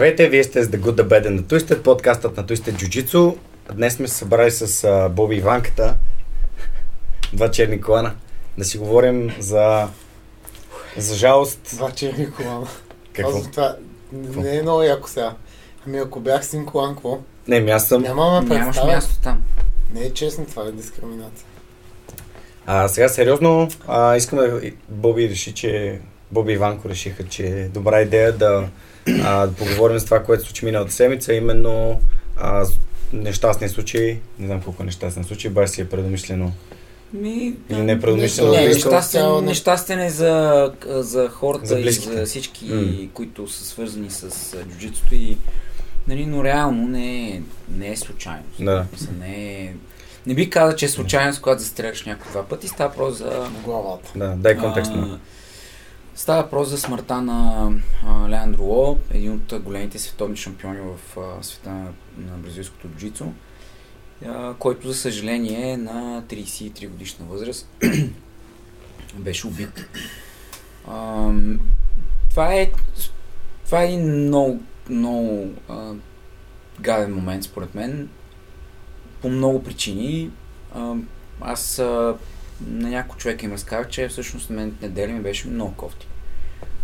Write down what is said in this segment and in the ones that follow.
Здравейте, вие сте с The Good, The Bad and The Twisted, подкастът на Twisted Jiu-Jitsu. Днес сме се събрали с а, Боби и Ванката, два черни колана, да си говорим за, за жалост. Два черни колана. Какво? Аз това не е много яко сега. Ами ако бях син колан, какво? Не, ми аз съм. Няма ме Нямаш място там. Не е честно, това е дискриминация. А, сега сериозно, а, искам да... Боби реши, че... Боби и Ванко решиха, че е добра идея да, а, да поговорим за това, което се случи миналата седмица, именно а, нещастни случаи, не знам колко нещастни случаи, баш си е предумишлено Ми, или не предумишлено. Не, нещастен, нещастен е за, за хората За и за всички, М. които са свързани с джуджитото и нали, но реално не е, не е случайно. Да. Не, е, не би казал, че е случайност, когато застреляш някой два пъти. Става въпрос за... Главата. Да, дай контекст на. Става въпрос за смъртта на а, Леандро Ло, един от големите световни шампиони в а, света на, на бразилското а, който за съжаление на 33 годишна възраст беше убит. А, това е това е един много, много а, гаден момент според мен по много причини. А, аз а, на някой човек им разказах, че всъщност мен неделя ми беше много кофти.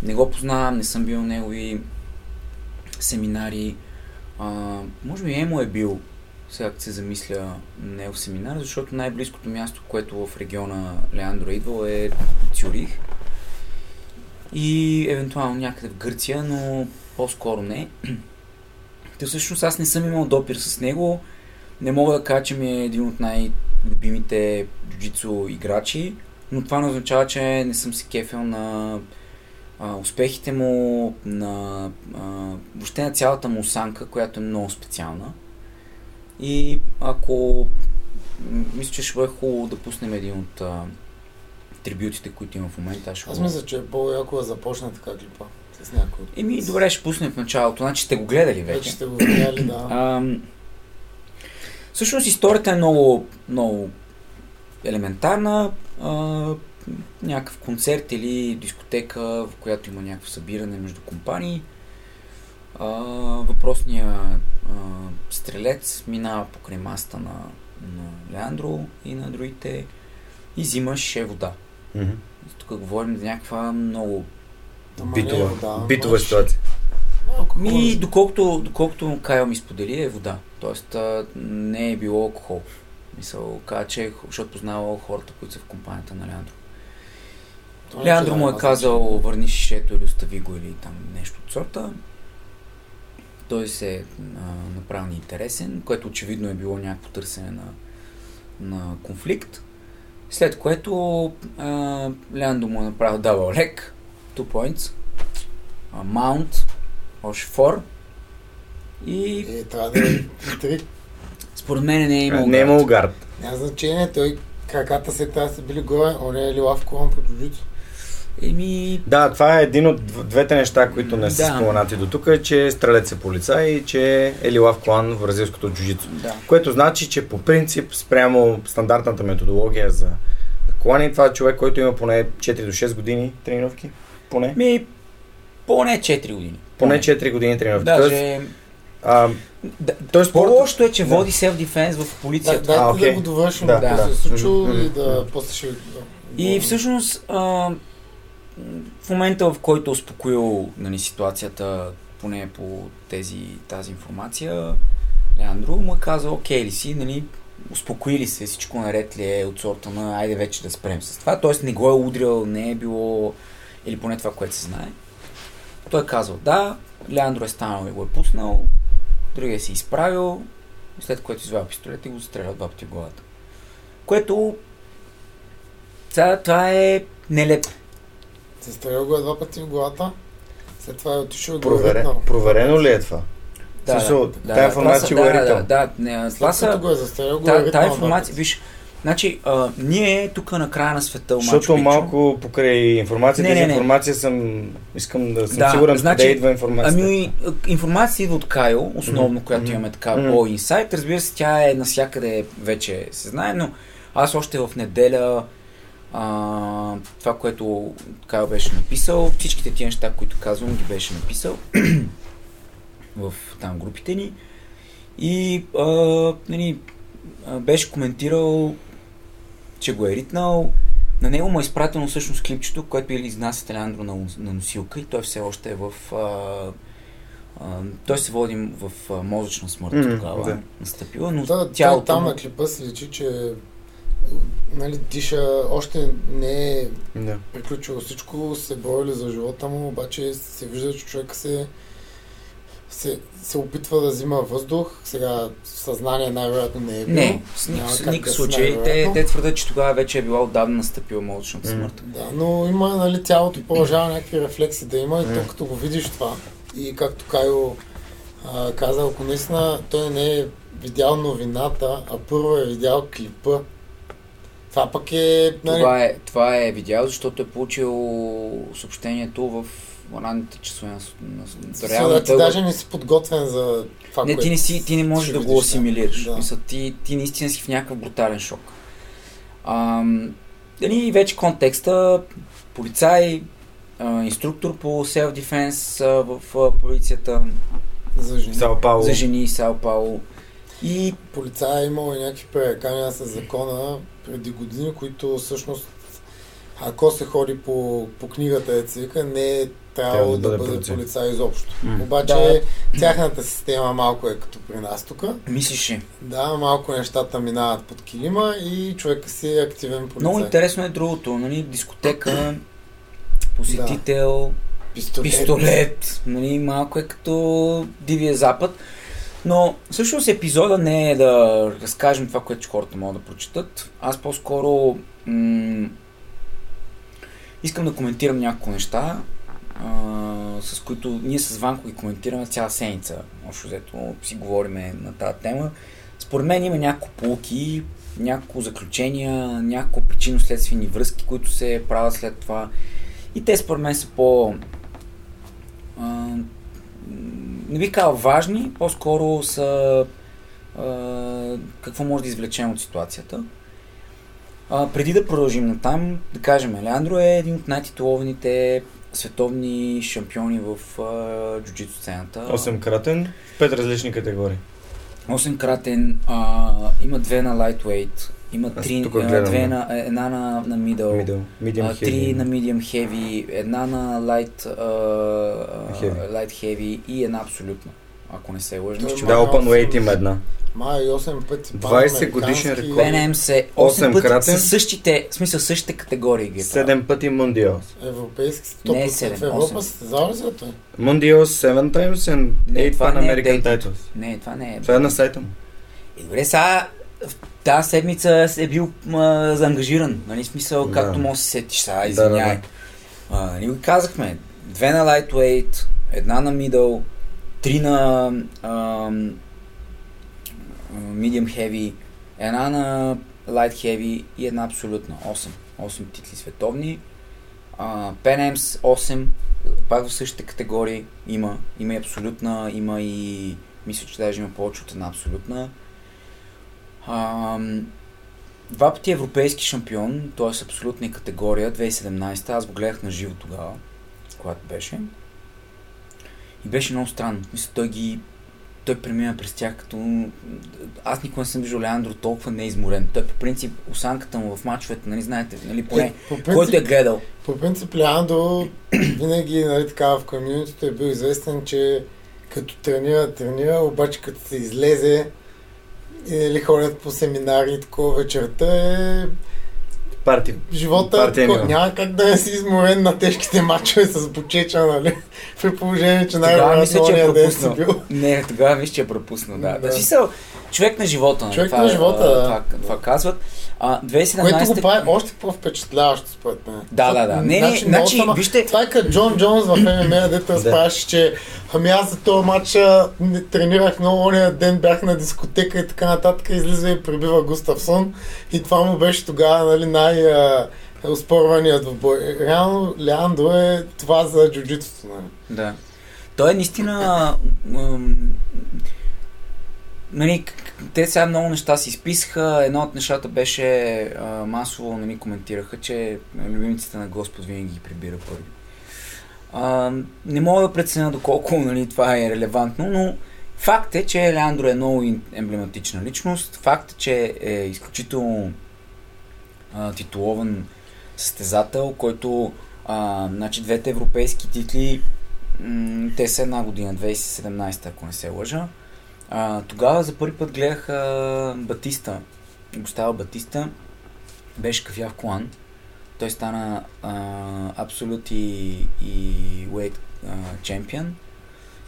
Не го познавам, не съм бил негови семинари. А, може би Емо е бил, сега като се замисля, негов семинар, защото най-близкото място, което в региона Леандро е идвал е Цюрих. И евентуално някъде в Гърция, но по-скоро не. Та всъщност аз не съм имал допир с него. Не мога да кажа, че ми е един от най-любимите джуджицу играчи, но това не означава, че не съм се кефил на а, успехите му, на а, въобще на цялата му осанка, която е много специална. И ако мисля, че ще бъде хубаво да пуснем един от а, трибютите, които има в момента. Аз ще Аз мисля, че е по-яко да започне така клипа. С някой. Еми, добре, ще пуснем в началото. Значи сте го гледали Вече вече. сте го видяли, да. Ам, всъщност историята е много, много елементарна. А, някакъв концерт или дискотека, в която има някакво събиране между компании. А, въпросният а, стрелец минава покрай маста на, на Леандро и на другите и взима шише вода. Мгм. Тук говорим за някаква много е Битова, вода, битова може- ситуация. Алкохол. Ми, доколкото, доколкото Кайл ми сподели е вода. Тоест а, не е било алкохол. Мисъл, каза, че е, защото познавал хората, които са в компанията на Леандро. Това Леандро му е аз казал, върни шишето или остави го или там нещо от сорта. Той се е направил интересен, което очевидно е било някакво търсене на, на конфликт. След което а, Леандро му е направил дабл лек, 2 points, маунт, още 4 и Е, трябва да е. Според мен не е имал. Не е имал гард. Няма значение, той краката се тази са били горе, он е ли лав колон по джуджито. Еми, Да, това е един от дв- двете неща, които не са Да. споменати до тук, е, че стрелец е полицай и че е лилав клан в бразилското джуджицу. да. Което значи, че по принцип, спрямо стандартната методология за клани, това е човек, който има поне 4 до 6 години тренировки. Поне. Ми, поне 4 години. Поне 4 години тренировки. Тоест, Даже, а, да, той спорт... по-лошото е, че Да. води self-defense в Да, полицията. дайте А, да, окей. го довършим, Да, да, да. се е случило Мгм. и да после ще... Да, И всъщност, а, в момента в който е успокоил нали, ситуацията, поне по тези, тази информация, Леандро му е казал, окей ли си, нали, успокоили се, всичко наред ли е от сорта на айде вече да спрем с това. Тоест не го е удрял, не е било, или поне това, което се знае. Той е казал да, Леандро е станал и го е пуснал, другия се е изправил, след което извадил пистолет и го стрелял два пъти в главата. Което това е нелепо. Се стрелял го е два пъти в главата, след това е отишъл и го е Провере... Проверено ли е това? Да, Смисъл, да, тая да, информация това го е да, да, да, не, това са... го е застрелял, го Та, е тая информация, виж, значи, а, ние тук на края на света, Мачо Защото малко покрай информацията, Не, не, не, не. информация съм... Искам да съм Да, сигурен значи, къде идва информацията. Ами, информация идва от Кайл, основно, Мгм. която имаме така Мгм. по инсайт. Разбира се, тя е навсякъде вече се знае, но аз още в неделя а, това, което Кайл беше написал, всичките тия неща, които казвам, ги беше написал в там групите ни. И а, нали, беше коментирал, че го е ритнал. На него му е изпратено всъщност клипчето, което или изнася Телеандро на, на носилка и той все още е в... А, а, той се води в а, мозъчна смърт Мгм, тогава да. настъпила, но Да, тялото тя, там на клипа се личи, че нали, диша, още не е Да. приключило всичко, се борили за живота му, обаче се вижда, че човек се, се, се опитва да взима въздух. Сега съзнание най-вероятно не е било. Не, с Няма ник- как никакъв да случай. Те, те твърдят, че тогава вече е била отдавна настъпила мозъчната смърт. Да, но има, нали, тялото продължава някакви рефлекси да има и то като го видиш това и както Кайо а, каза, ако наистина той не е видял новината, а първо е видял клипа, това пък е... Нали, Това е, това е видял, защото е получил съобщението в ранните часове на, на, да, ти даже не си подготвен за това, Не, ти не, си, ти не можеш да го асимилираш. Да. Мисля, ти, ти наистина си в някакъв брутален шок. Ам, нали, вече контекста, полицай, а, инструктор по self-defense а, в а, полицията за жени. Сао Пауло. за жени Сао Пауло. И Полицая е имал и някакви пререкания с закона преди години, които всъщност ако се ходи по, по книгата, е вика, не е трябвало Трябва да да, бъде полицай. полицай изобщо. М. Обаче Да. тяхната система малко е като при нас тук. мислиш ли? Да, малко нещата минават под килима и човека си е активен полицай. Много интересно е другото. Нали, дискотека, посетител, Пистолет. пистолет. Нали, малко е като Дивия Запад. Но всъщност епизода не е да разкажем това, което хората могат да прочитат. Аз по-скоро м- искам да коментирам няколко неща, а, с които ние с Ванко ги коментираме цяла седмица. Общо взето си говориме на тази тема. Според мен има няколко полуки, няколко заключения, няколко причинно-следствени връзки, които се правят след това. И те според мен са по... А, не бих казал важни, по-скоро са а, какво може да извлечем от ситуацията. А, преди да продължим натам, да кажем, Леандро е един от най-титулованите световни шампиони в а, джуджитsu сцената. 8-кратен, в 5 различни категории. 8-кратен, а, има две на lightweight, има три, а, две на, е, една на, на middle, Middle, medium а, три heavy. на medium heavy, една на light, а, Heavy. light heavy и една абсолютно. Ако не се лъжа. Да, open weight има една. Май 8 пъти 20 годишен рекорд. ПНМ се 8 Осем пъти кратен. същите, в смисъл същите категории ги е правил. 7 пъти Mundials. Европейски Не е 100% седем, в Европа осем. състезава ли се той? Mundials 7 times and Не, 8 това Pan не е American titles. Не, това не е. Това е на сайта му. Е, добре, сега тази седмица е бил ма, заангажиран, нали, смисъл, Да. както може да се сетиш, сега, Да, да, извиняй. да. А, нали го казахме, две на lightweight, една на middle, три на ам, medium heavy, една на light heavy и една абсолютна. 8. 8 титли световни. А, Am's 8, пак в същите категории има. Има и абсолютна, има и мисля, че даже има повече от една абсолютна. А, два пъти европейски шампион, т.е. абсолютна категория, 2017. Аз го гледах на живо тогава, когато беше. И беше много странно. Мисля, той ги той премина през тях като... Аз никога не съм виждал Леандро толкова неизморен. Той по принцип, осанката му в мачовете, нали знаете, нали, поне, Е, по принцип- който е гледал. По принцип, Леандро винаги нали, така, в комьюнитито е бил известен, че като тренира, тренира, обаче като се излезе и нали, ходят по семинари и такова вечерта е Парти. живота Партия е, такова. няма. няма как да не си изморен на тежките мачове с бучеча, нали? При положение, че мисля, най-вероятно е си пропуснал. бил. Не, тогава мисля, че е пропуснал, да. Да. да. Човек на живота. нали, Човек това, на живота, а, да. Това, това казват. А, 2017 Което го прави още по-впечатляващо, според мен. Да, да, да. Не, не, много значи, сама- вижте- Това е като Джон Джонс в ММА, дето разправяше, че ами аз за този матч тренирах много, ония ден бях на дискотека и така нататък, излиза и прибива Густавсон и това му беше тогава нали, най- а, оспорваният в бой. Реално Леандро е това за джуджитото. Нали? Да. Той е наистина... м, Нали, те сега много неща си изписаха. Едно от нещата беше а, масово, нали, коментираха, че любимците на Господ винаги ги прибира първи. А, не мога да преценя доколко нали, това е релевантно, но факт е, че Леандро е много емблематична личност. Факт е, че е изключително а, титулован състезател, който а, значи двете европейски титли м, те са една година, 2017, ако не се лъжа. А, тогава за първи път гледах а, Батиста, Густава Батиста, беше кафяв колан. Той стана абсолют и, и уейт чемпион.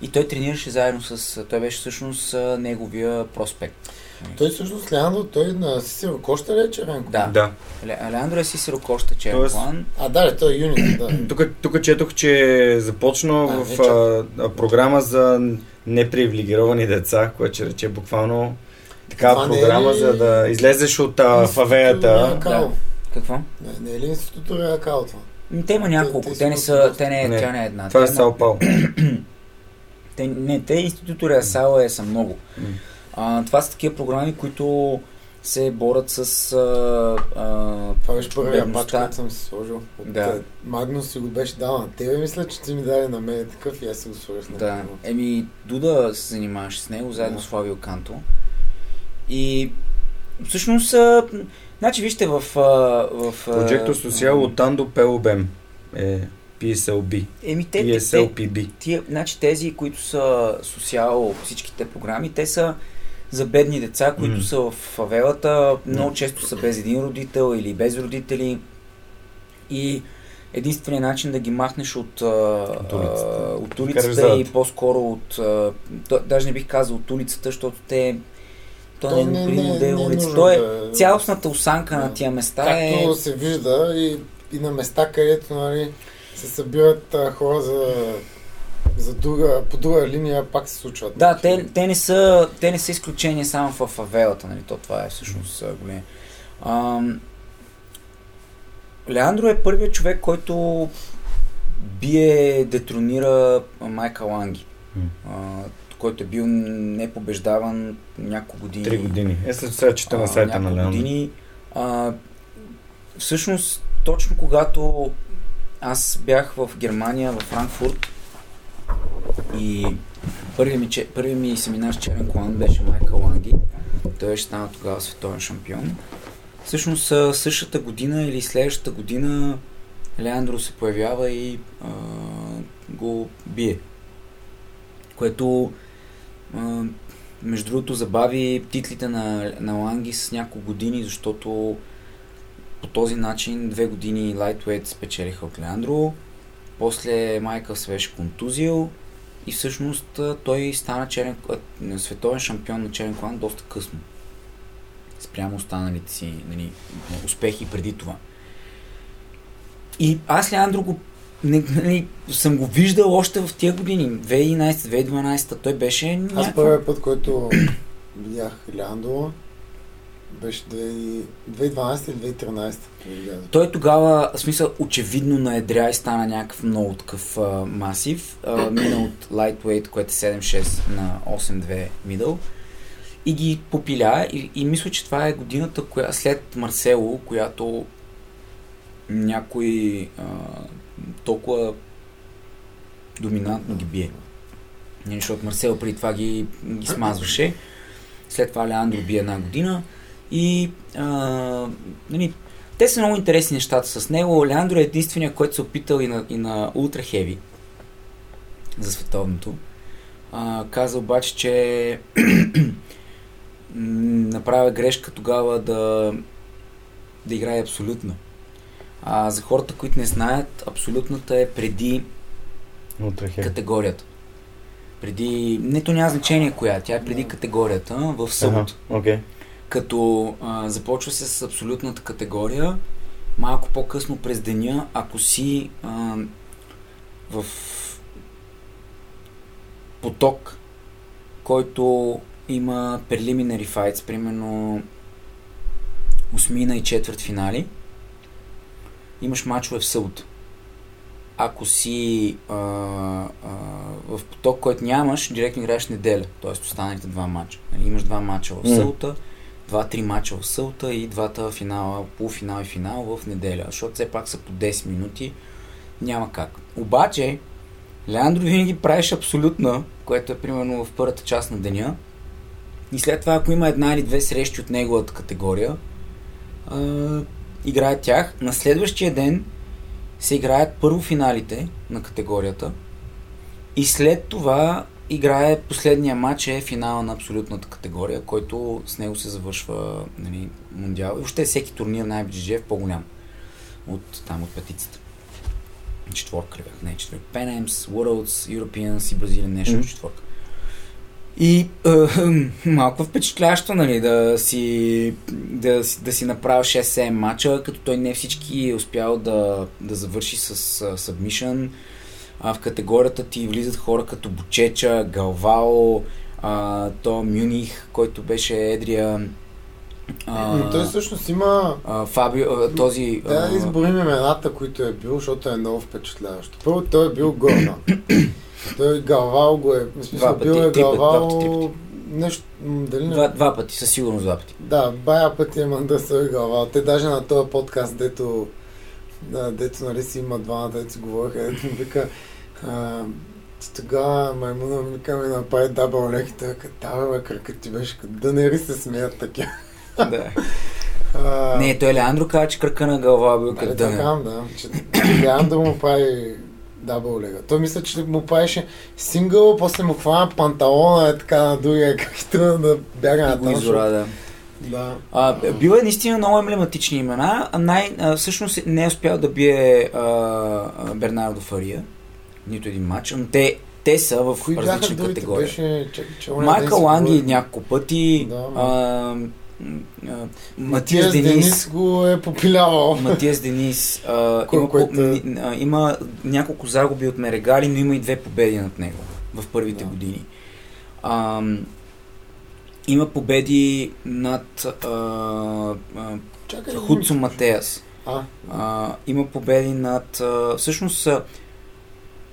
И той тренираше заедно с... Той беше всъщност а, неговия проспект. Той всъщност Леандро, той на Сисиро Коща ли е Черенко? Да. Да. Ле- Алеандро е Сисиро Коща черен Тоест- колан. А, да, той е юнит, да. Тук, тук четох, че е започнал А, в а, програма за непривилегировани деца, което ще рече буквално такава Това е програма, ли за да излезеш от а, фавеята. Реакал. Какво? Не, не е ли институто Реакал това? Те има няколко. те Те, не са Те не, Не, тя не е една. Това е Те Сао Пао. Те, не, те институто Реасала е са много. А, това са такива програми, които се борят с а, а, Това беше първият пач, бедността. който съм си сложил. От, Да. да. Магнус си го беше дал на тебе, мисля, че ти ми даде на мен такъв и аз си го сложих на Да. мен. Еми, Дуда се занимаваше с него, заедно Да. с Флавио Канто. И всъщност, а, значи вижте в... а, в Projecto Social от Тандо PLBM е PSLB. Еми, те, те, те, PSLPB. тия, значи тези, които са социал, всичките програми, те са за бедни деца, които Мгм. са в фавелата, много често са без един родител или без родители. И единственият начин да ги махнеш от, от улицата. от улицата и по-скоро от... даже не бих казал от улицата, защото те... То не е необходимо да е улица. нужно То е да- цялостната осанка Да. на тия места е... Както се вижда и, и на места, където нали, се събират а, хора за, за друга, по друга линия, пак се случват. Да, те, те, не са, те не са изключение само в фавелата, нали? То това е всъщност. Ам, Леандро е първият човек, който бие, детронира Майка Ланги, а, който е бил непобеждаван няколко години. Три години. Е, след сега чета на а, сайта на Леандро. години. А, всъщност, точно когато аз бях в Германия, в Франкфурт и първият ми, първият ми семинар с черен колан беше Майкъл Ланги. Той беше станал тогава световен шампион. Всъщност същата година или следващата година Леандро се появява и а, го бие. Което а, между другото забави титлите на, на Ланги с няколко години, защото по този начин две години Lightweight спечелиха от Леандро, после Майкъл се беше контузил и всъщност той стана черен, световен шампион на черен клан доста късно. Спрямо останалите си нали, успехи преди това. И аз Леандро го не, нали, съм го виждал още в тия години. 2011-2012 той беше Аз някаква... първият път, който видях Леандро. Беше 2012 или 2013. Той тогава, в смисъл, очевидно наедря и стана някакъв много такъв а, масив. А, мина от lightweight, което е 7-6 на 8-2 middle. И ги попиля и, и мисля, че това е годината коя, след Марсело, която някой а, толкова доминантно ги бие. Нали, защото Марсело преди това ги, ги смазваше. След това Леандро бие една година. И а, нали, те са много интересни нещата с него. Леандро е единствения, който се опитал и на, и на Ultra Heavy за световното. А, каза обаче, че направя грешка тогава да, да играе абсолютно. А за хората, които не знаят, абсолютната е преди категорията. Преди... Нето няма значение коя, тя е преди категорията в събота. Ага, okay. Като а, започва се с абсолютната категория, малко по-късно през деня, ако си а, в поток, който има preliminary fights, примерно осмина и четвърт финали, имаш мачове в събота. Ако си а, а, в поток, който нямаш, директно играеш неделя, т.е. останалите два мача. Нали, имаш два мача в събота, два-три мача в събота и двата финала, полуфинал и финал в неделя, защото все пак са по 10 минути, няма как. Обаче, Леандро винаги правиш абсолютна, което е примерно в първата част на деня, и след това, ако има една или две срещи от неговата категория, а, играят тях. На следващия ден се играят първо финалите на категорията и след това играе последния матч е финала на абсолютната категория, който с него се завършва нали, мундиал. И въобще всеки турнир на IBGG е по-голям от там от петицата. Четворка ли бях? Не, четворка. Pan Ams, Worlds, Europeans и Brazilian National mm-hmm. четворка. И е, малко впечатляващо, нали, да си, да, да си направил 6-7 мача, като той не всички е успял да, да завърши с submission. А в категорията ти влизат хора като Бучеча, Галвао, а, то Мюних, който беше Едрия. А, Но той всъщност има... А, Фабио, а, този... Да, да изборим имената, които е бил, защото е много впечатляващо. Първо той е бил Горна. Той Галвал го е. В смисъл, два бил е пъти, Галвал. Нещо. Дали не? Два, два пъти, със сигурност два пъти. Да, бая пъти е Мандърсър и Галвал. Те даже на този подкаст, дето, да, дето нали си има двамата, дето си говориха, дето ми вика, а, тогава маймуна ми вика ми направи дабъл лег и той бе, кръкът ти беше, да не се смеят така. Да. А, не, той Леандро каза, че кръка на Галвал бил нали, като така, да. Че, Леандро му прави дабъл лега. Той мисля, че му правеше сингъл, после му хвана панталона, е така на другия, както да бяга на изора, да. Да. А, бил е наистина много емблематични имена. Най, а, всъщност не е успял да бие а, Бернардо Фария. Нито един матч, но те, те са в Кои различни категории. Беше, че, че Майкъл Ланги няколко пъти. Да, а, Матиас Денис. Денис го е попилявал. Матиас Денис. А, Кой- има, е- м, а, има няколко загуби от Мерегали, но има и две победи над него в първите Да. години. А, има победи над а, а, Чакай, Хуцо. Матеас. А, А, има победи над... А, всъщност са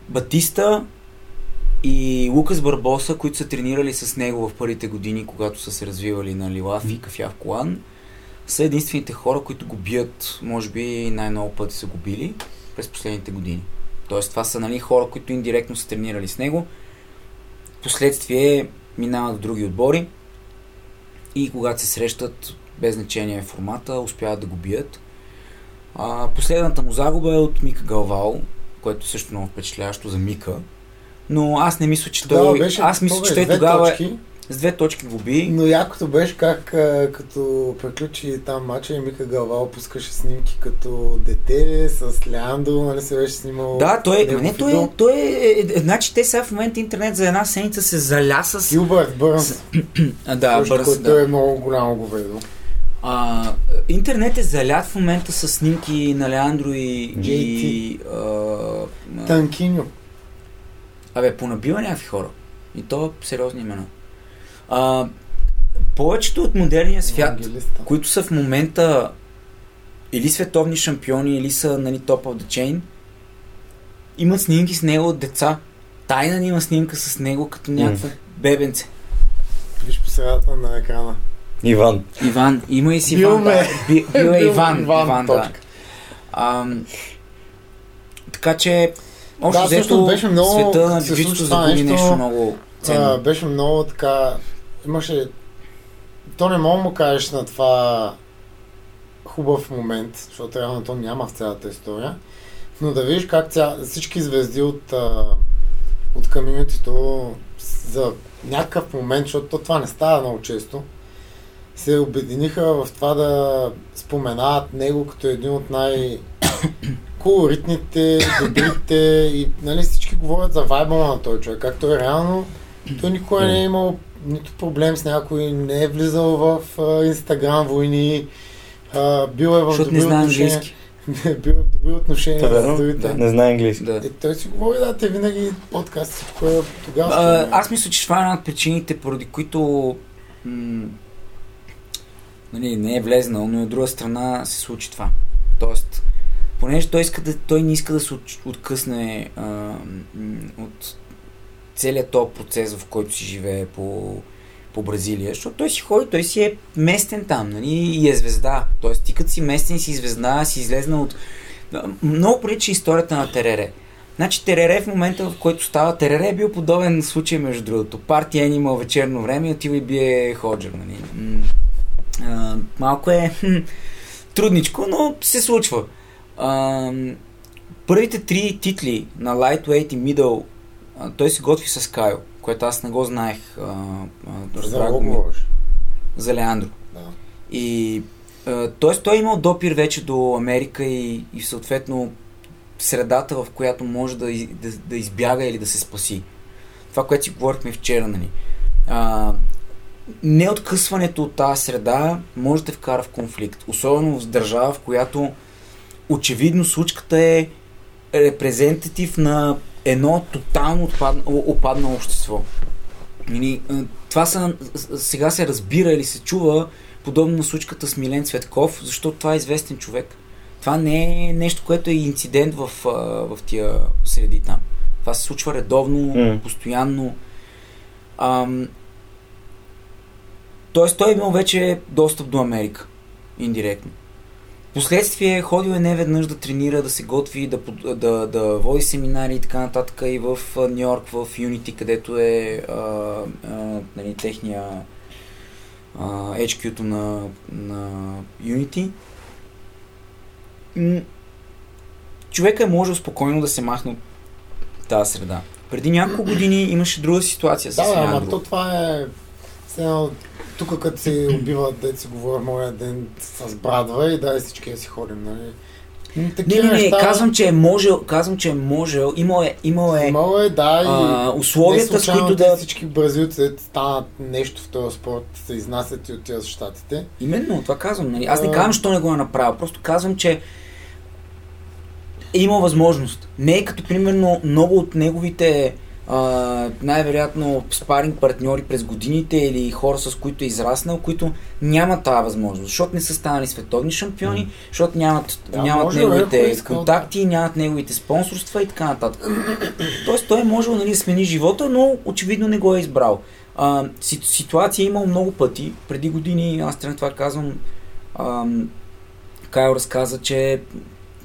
Батиста и Лукас Барбоса, които са тренирали с него в първите години, когато са се развивали на Лилав и Кафяв Колан, са единствените хора, които го бият, може би най-много пъти са го били през последните години. Тоест това са нали, хора, които индиректно са тренирали с него. Последствие минават в други отбори и когато се срещат, без значение формата, успяват да го бият. А, последната му загуба е от Мика Галвал, което също много впечатляващо за Мика. Но аз не мисля, че тогава той... беше, аз мисля, че той тогава е точки, с две точки го би. Но якото беше как а, като приключи там матча и Мика Галвал пускаше снимки като дете с Леандро, нали се беше снимал. Да, той, негов не, той, е, той е, е, е, значи те сега в момента интернет за една седмица се заля с... Гилбърт Бърнс, да, бърз, който да. е много голямо говедо. А, интернет е залят в момента с снимки на Леандро и... JT. и а, Танкиньо. Абе, понабива някакви хора. И то сериозни имена. А, повечето от модерния свят, Евангелиста. които са в момента или световни шампиони, или са нали, top of the chain, имат снимки с него от деца. Тайна има снимка с него като някакво бебенце. Виж по средата на екрана. Иван. Иван, има и си Иван. Да. Би, бил е Иван. Иван, Иван, да. Ам, така че, общо Да, взето, беше много- света на това загуби нещо, нещо много А, ценно. беше много така... Имаше... То не мога му кажеш на това хубав момент, защото реално то няма в цялата история. Но да видиш как ця... всички звезди от, от комьюнитито за някакъв момент, защото то това не става много често, се обединиха в това да споменават него като един от най- колоритните, добрите и нали, всички говорят за вайба на този човек. Както е реално, той никога не е имал нито проблем с някой, не е влизал в Инстаграм войни, а, бил е в Защото добри не знае английски. бил е в добри отношения Това с другите. Да. Не знае английски. Да. Е, той си говори, да, те винаги подкаст, всичко е тогава. А, аз мисля, че това е една от причините, поради които м- нали, не е влезнал, но от друга страна се случи това. Тоест, понеже той, иска да, той не иска да се от, откъсне а, от целият този процес, в който си живее по, по Бразилия, защото той си ходи, той си е местен там, нали, и е звезда. Тоест, ти като си местен си звезда, си излезна от... Много прилича историята на Терере. Значи Терере в момента, в който става Терере, е бил подобен случай, между другото. Партия имал вечерно време и отива и бие Ходжер. Нали? Малко е трудничко, но се случва. А, първите три титли на Lightweight и Middle а, той се готви с Кайл, което аз не го знаех. А, а, За кого говориш? за Леандро. Да. И т.е. той е имал допир вече до Америка и, и съответно средата, в която може да, да, да избяга или да се спаси. Това, което си говорихме вчера, нали. А, неоткъсването от тази среда може да вкара в конфликт. Особено в държава, в която очевидно случката е репрезентатив на едно тотално отпаднало, опаднало общество. Нали, а, това са, сега се разбира или се чува подобно на случката с Милен Цветков, защото това е известен човек. Това не е нещо, което е инцидент в, в тия среди там. Това се случва редовно, М. постоянно. Ам, тоест той е имал вече достъп до Америка. Индиректно. Последствие ходил е не веднъж да тренира, да се готви, да, да, да води семинари и така нататък и в Нью Йорк, в Unity, където е а, а, нали, техния а, HQ-то на, на Unity. Човека е можел спокойно да се махне от тази среда. Преди няколко години имаше друга ситуация с Да, ама то това е... Тук като се убиват, да си говоря моя ден с брадва и дай всички да си ходим, нали? М, Не, такива не, не, неща- казвам, че е можел, казвам, че е можел, имал е, имал е Имало е, да, и а, условията, с които да... Всички бразилци станат нещо в този спорт, се изнасят и отиват в щатите. Именно, това казвам. Нали? Аз не казвам, що не го е направил. Просто казвам, че е имал възможност. Не е като, примерно, много от неговите най-вероятно спаринг партньори през годините или хора, с които е израснал, които нямат тази възможност. Защото не са станали световни шампиони, защото нямат, Да, нямат може, неговите иска, контакти, нямат неговите спонсорства и така нататък. Тоест той е можел нали, да смени живота, но очевидно не го е избрал. А, си, ситуация е имал много пъти. Преди години, аз трябва това казвам, ам, Кайл разказа, че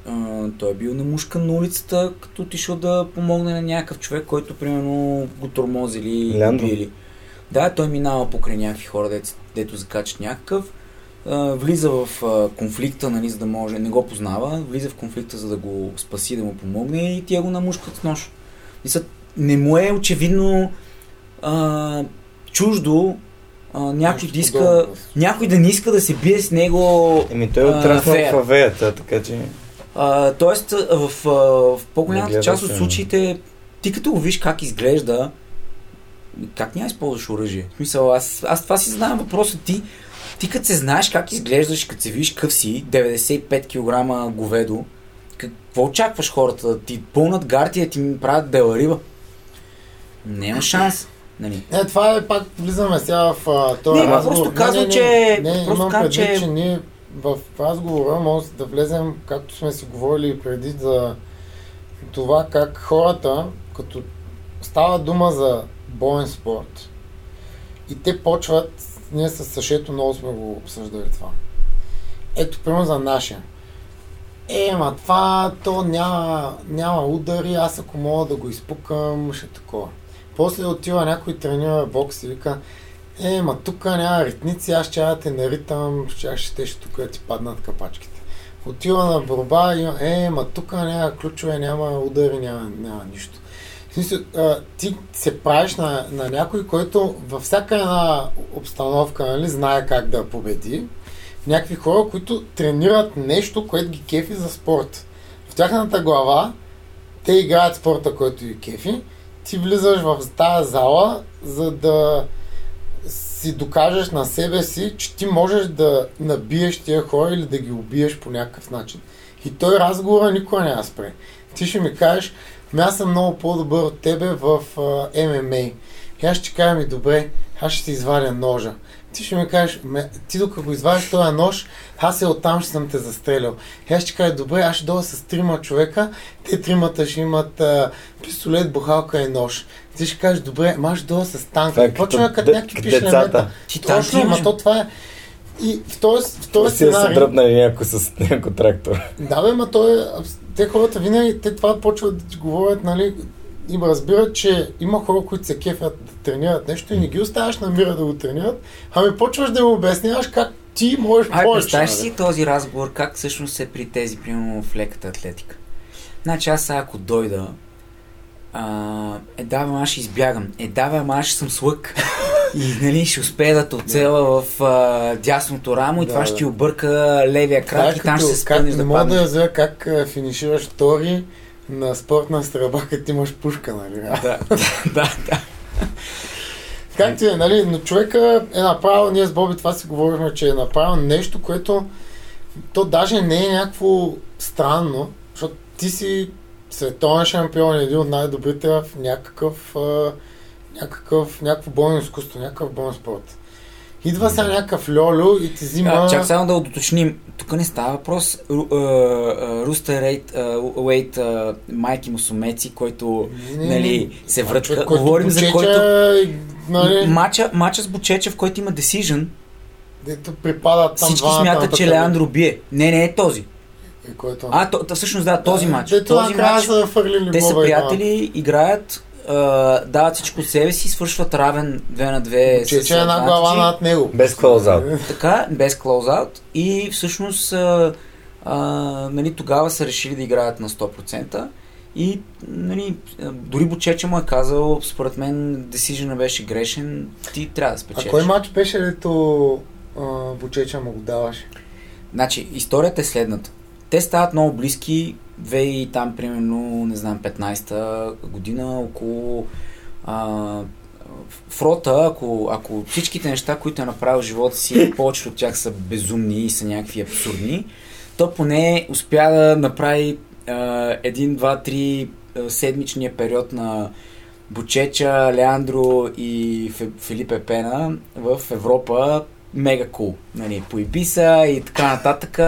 а, той е бил намушкан на улицата, като отишъл да помогне на някакъв човек, който примерно го тормозили или Леандро. били. Да, той минава покрай някакви хора, дето, дето закачат някакъв. А, влиза в а, конфликта, нали, за да може, не го познава, влиза в конфликта, за да го спаси, да му помогне и тия го намушкат с нож. И са, не му е очевидно а, чуждо а, някой да иска, някой да не иска да се бие с него Еми той е А, отраснал фея. в авеята, така че... а, тоест, в, в Не по-голямата част от случаите, ти като го виж как изглежда, как няма използваш оръжие? В смисъл, аз, аз това си задавам въпроса. Ти, ти като се знаеш как изглеждаш, като се виж къв си, 95 кг говедо, какво очакваш хората? Да ти пълнат гартия, ти ми правят бела риба? Няма шанс. Нали. Е, това е пак, влизаме сега в този Не, разговор. просто казвам, че- Не, не, просто имам предвид, че- че ние в разговора може да влезем, както сме си говорили преди за това как хората, като става дума за боен спорт, и те почват, ние с Сашето много сме го обсъждали това. Ето, примерно за нашия. Е, ма това, то няма, няма удари, аз ако мога да го изпукам, ще такова. После отива някой тренира бокс и вика, е, ма тук няма ритници, аз ще да те наритам, ще ще ще тук ти паднат капачките. Отива на борба е, ма тук няма ключове, няма удари, няма, няма нищо. Смисъл, ти се правиш на, на някой, който във всяка една обстановка нали, знае как да победи. Някакви хора, които тренират нещо, което ги кефи за спорт. В тяхната глава те играят спорта, който ги кефи. Ти влизаш в тази зала, за да си докажеш на себе си, че ти можеш да набиеш тия хора или да ги убиеш по някакъв начин. И той разговора никога не спре. Ти ще ми кажеш, ами аз съм много по-добър от тебе в ММА. И аз ще кажа ми, добре, аз ще си извадя ножа. Ти ще ми кажеш, ти докато го извадиш този нож, аз е оттам ще съм те застрелял. И аз ще кажа, добре, аз ще дойда с трима човека, те тримата ще имат а, пистолет, бухалка и нож. Ти ще кажеш, добре, ще дойда с танк. Това е И почваме като някакви пишлемета. децата. Ти Точно, ама то това е. И в този, в този Си да се сценарий... дръпнали някой с някой трактор. Да, бе, ма той е... Те хората винаги, те това почват да ти говорят, нали, и разбират, че има хора, които се кефят да тренират нещо и не ги оставяш на мира да го тренират, ами почваш да им обясняваш как ти можеш Ай, повече. представяш нали? си този разговор, как всъщност е при тези, примерно в леката атлетика. Значи аз сега ако дойда, а, е да, бе, аз ще избягам. Е да, ама аз ще съм с лък. И нали, ще успея да те оцела в а, дясното рамо и Да, това да. ще ти обърка левия Това е крак и там ще като- се как, спънеш не да мога да разбера как а, финишираш втори на спортна стрелба, като имаш пушка, нали? Да, да, да. Както е, нали, но човека е направил, ние с Боби това си говорихме, че е направил нещо, което то даже не е някакво странно, защото ти си световен шампион, един от най-добрите в някакъв, а, някакъв, някакво бойно изкуство, някакъв бойен спорт. Идва сега някакъв льолю и ти взима... А, чак само да уточним. Тук не става въпрос Руста Рейт, Уейт, майки му сумеци, който Не, нали, се врътка. човек, който Говорим за бучеча, който... и, Нали, Мача, мача с Бучечев, който има decision, дето припадат там всички смятат, че Леандро бие. Не, не е този. И който... А, то, то, всъщност да, този матч. Дето Този матч, са фърлили те са приятели, играят, а, дават всичко от себе си, свършват равен 2 на 2 Че, че една глава над него. Без клоузаут. Така, без клоузаут и всъщност а, а, нали, тогава са решили да играят на 100% и нали, а, дори Бучече му е казал, според мен decision беше грешен, ти трябва да А спечелиш. кой матч беше, дето а, Бучеча му го даваше? Значи, историята е следната. Те стават много близки, две и там, примерно, не знам, 15-та година, около а, Фрота, ако, ако всичките неща, които е направил в живота си, повечето от тях са безумни и са някакви абсурдни, то поне успя да направи а, един, два, три а, седмичния период на Бучеча, Леандро и Филипе Пена в Европа мега кул. Cool. Нали, по Ибиса и така нататък.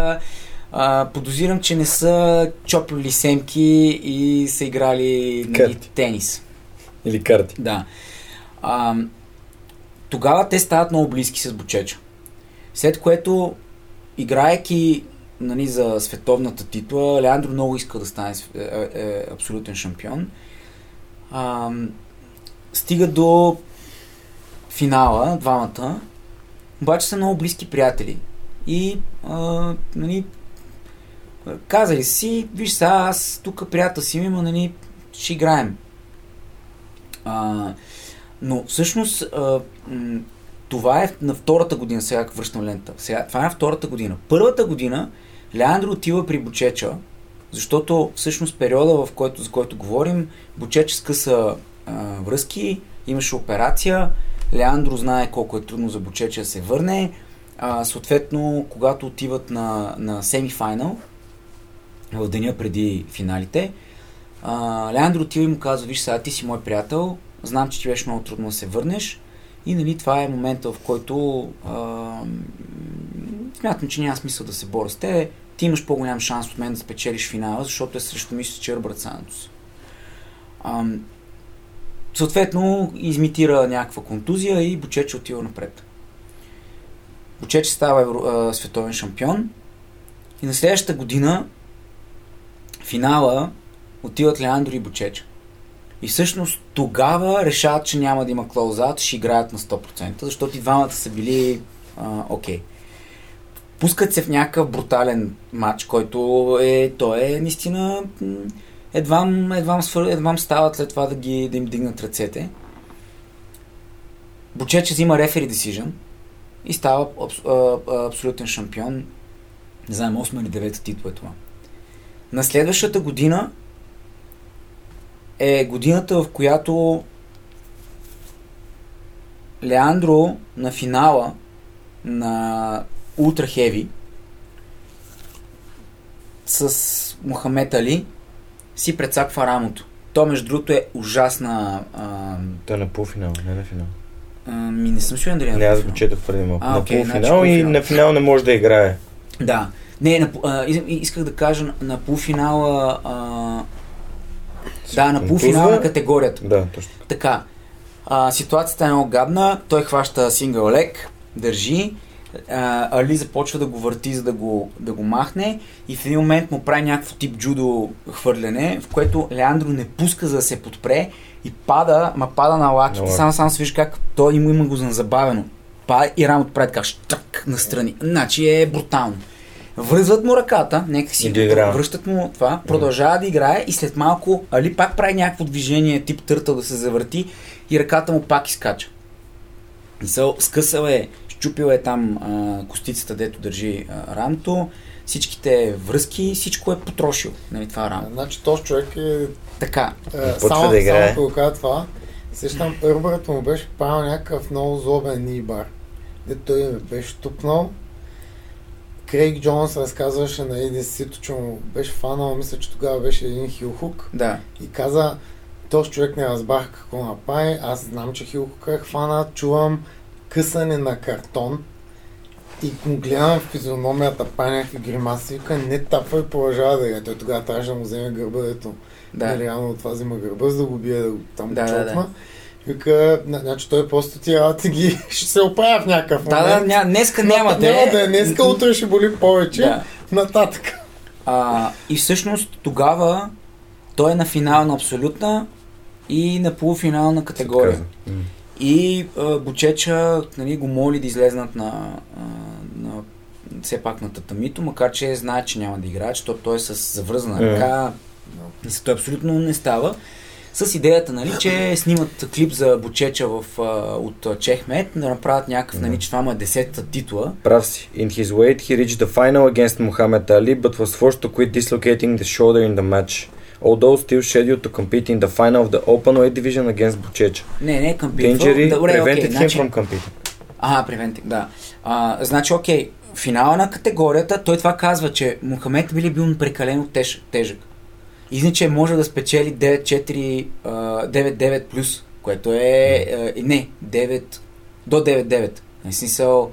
А, подозирам, че не са чопли семки и са играли нали, тенис. Или карти. Да. А, тогава те стават много близки с Бучеча. След което, играеки нали, за световната титла, Леандро много иска да стане св- е, е, абсолютен шампион. А, стига до финала, двамата, обаче са много близки приятели. И, а, нали, казали си, виж сега, аз тук приятел си има, нали, ще играем. А, но всъщност а, това е на втората година, сега връщам лента. Сега, това е на втората година. Първата година Леандро отива при Бучеча, защото всъщност периода, в който, за който говорим, Бучеча скъса а, връзки, имаше операция, Леандро знае колко е трудно за Бучеча да се върне, а, съответно, когато отиват на, на семифайнал, в деня преди финалите, а, Леандро отива и му казва, виж сега, ти си мой приятел, знам, че ти беше много трудно да се върнеш и нали, това е момента, в който а, смятам, че няма смисъл да се боря с те. Ти имаш по-голям шанс от мен да спечелиш финала, защото е срещу мисля, че Ръбърт Сантос. Съответно, измитира някаква контузия и Бучече отива напред. Бучече става а, световен шампион и на следващата година финала отиват Леандро и Бучече. И всъщност тогава решават, че няма да има клоузаут, ще играят на 100%, защото и двамата са били окей. Okay. Пускат се в някакъв брутален матч, който е, той е наистина едвам, едвам, свър, едвам стават след това да, ги, да им дигнат ръцете. Бучече взима рефери decision и става аб, абсолютен шампион. Не знам, 8 или 9 титла е това. На следващата година е годината, в която Леандро на финала на Ултра Хеви с Мохамед Али си прецаква рамото. То, между другото, е ужасна... А... Той е на полуфинал, не на финал. А, ми не съм сигурен дали е Не, аз го четох преди малко. на okay, полуфинал значи, и на финал не може да играе. Да. Не, на, а, исках да кажа на полуфинала а, да, на полуфинал на категорията. Да, точно. Така. А, ситуацията е много гадна. Той хваща сингъл лек, държи. А, Али започва да го върти, за да го, да го махне и в един момент му прави някакво тип джудо хвърляне, в което Леандро не пуска за да се подпре и пада, ма пада на лаките. Само, само се виж как той има, има го забавено. Пада и рамото прави така штрак настрани. Значи е брутално. Връзват му ръката, нека си да връщат му това, продължава да играе и след малко Али пак прави някакво движение тип търтъл да се завърти и ръката му пак изкача. И се скъсал е, щупил е там а, костицата, дето държи а, рамото, всичките връзки, всичко е потрошил, нали, това рамо. Значи този човек е... Така. Е, само, да играе. само кажа това, сещам, Рубърт му беше правил някакъв много злобен нибар, дето той ме беше тупнал Крейг Джонс разказваше на Еди Сито, че му беше фанал, мисля, че тогава беше един хилхук. Да. И каза, този човек не разбрах какво направи, аз знам, че хилхук е хвана, чувам късане на картон и му гледам в физиономията, пай някакви гримаси, вика, не тапва и продължава да е. Той тогава трябваше да му вземе гърба, ето. Да. Нали, реално това взима гърба, за да го бие, да го там да, чотма. Да, да. Вика, значи той просто ти работи ги ще се оправя в някакъв момент. Да, да, ня, днеска няма да Няма да е, днеска утре ще боли повече. Да. Нататък. А, и всъщност тогава той е на финал на абсолютна и на полуфинална категория. И а, Бучеча нали, го моли да излезнат на, а, на все пак на татамито, макар че знае, че няма да играе, защото той е с завързана ръка. Yeah. Той абсолютно не става с идеята, нали, че снимат клип за Бучеча в, от Чехмет, да направят някакъв, нали, че това му е десетата титла. Прав си. In his weight, he reached the final against Muhammad Ali, but was forced to quit dislocating the shoulder in the match. Although still scheduled to compete in the final of the open weight division against Бучеча. Не, не, compete. Injury Добре, prevented okay, him значи... from competing. Ага, prevented, да. А, значи, окей, финала на категорията, той това казва, че Мухамед били бил прекалено теж, тежък. Иначе може да спечели 9-4, 9-9 плюс, което е, не, 9, до 9-9. Нали, смисъл,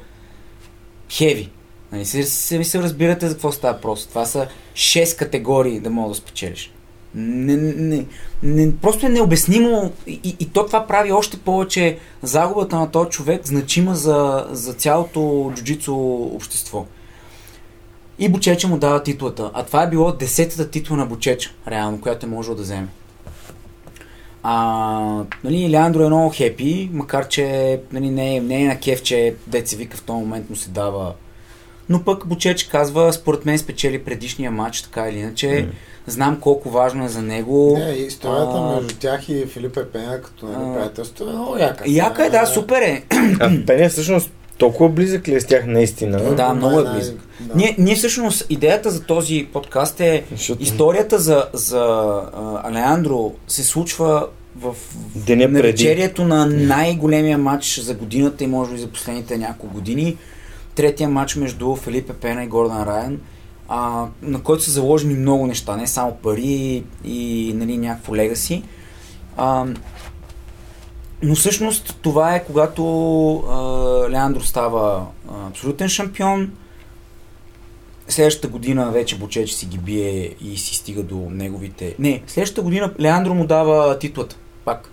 хеви. Нали, се, се, се разбирате за какво става просто. Това са 6 категории да мога да спечелиш. Не, не, не, просто е необяснимо и, и то това прави още повече загубата на този човек значима за, за цялото джуджицу общество. И Бучеча му дава титлата. А това е било десетата титла на Бучеча, реално, която е можел да вземе. А, нали, Леандро е много хепи, макар че нали, не, е, не е на кеф, че деца вика в този момент му се дава. Но пък Бучеч казва, според мен спечели предишния матч, така или иначе. Mm. Знам колко важно е за него. Не, историята а... между тях и Филипе Пеня, като нали, приятелство е много яка. Яка е, да, супер е. А Пеня всъщност толкова близък ли е с тях наистина? Да, много е близък. Да. Ние, ние всъщност, идеята за този подкаст е Защото... историята за, за а, Алеандро се случва в навечерието на най-големия матч за годината и може би за последните няколко години. Третия матч между Филипе Пена и Гордан Райан, а, на който са заложени много неща, не само пари и нали, някакво легаси. А, но всъщност това е когато а, Леандро става а, абсолютен шампион. Следващата година вече Бочече си ги бие и си стига до неговите... Не, следващата година Леандро му дава титлата. Пак.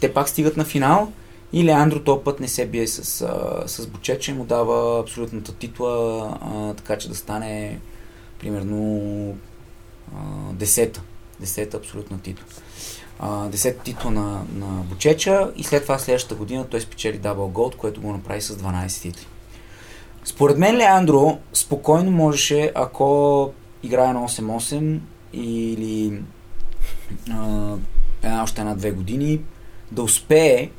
Те пак стигат на финал и Леандро този път не се бие с, а, с Бочече, му дава абсолютната титла, а, така че да стане примерно а, десета. Десета абсолютна титла. А, десета титла на, на Бочеча и след това следващата година той спечели Дабл Голд, което го направи с 12 титли. Според мен Леандро спокойно можеше, ако играе на 8-8 или а, една, още една-две години, да успее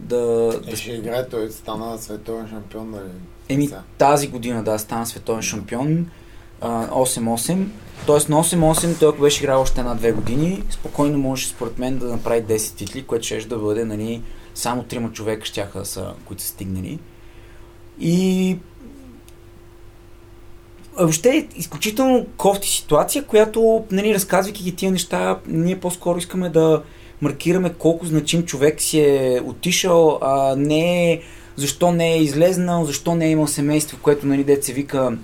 да... Е, ще играе, той стана световен шампион, нали? Еми, тази година да стана световен шампион. А, 8-8. Тоест на 8-8 той ако беше играл още една-две години, спокойно можеше според мен да направи 10 титли, което ще да бъде, нали, само трима човека щяха да са, които са стигнали. И въобще е изключително кофти ситуация, която, нали, разказвайки ги тия неща, ние по-скоро искаме да маркираме колко значим човек си е отишъл, а не защо не е излезнал, защо не е имал семейство, което, нали, деца вика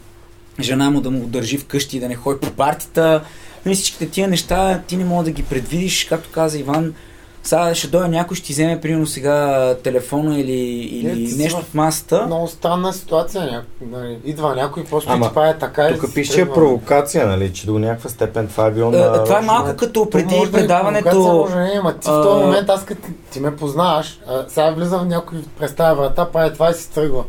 жена му да му държи вкъщи и да не ходи по партията. Нали, всичките тия неща ти не мога да ги предвидиш, както каза Иван. Сега ще дойде някой, ще ти вземе примерно сега телефона или, или Е, си нещо в от масата. Много странна ситуация. Нали, идва някой, просто Ама, ти прави така и Тук си пише, че е тръгва. провокация, нали, че до някаква степен това е било Е, на... това е малко Ма, като То преди може да е предаването. Може не, е, ама ти в а, този момент, аз като ти ме познаваш, а, сега влизам някой през тази врата, прави това и си тръгва.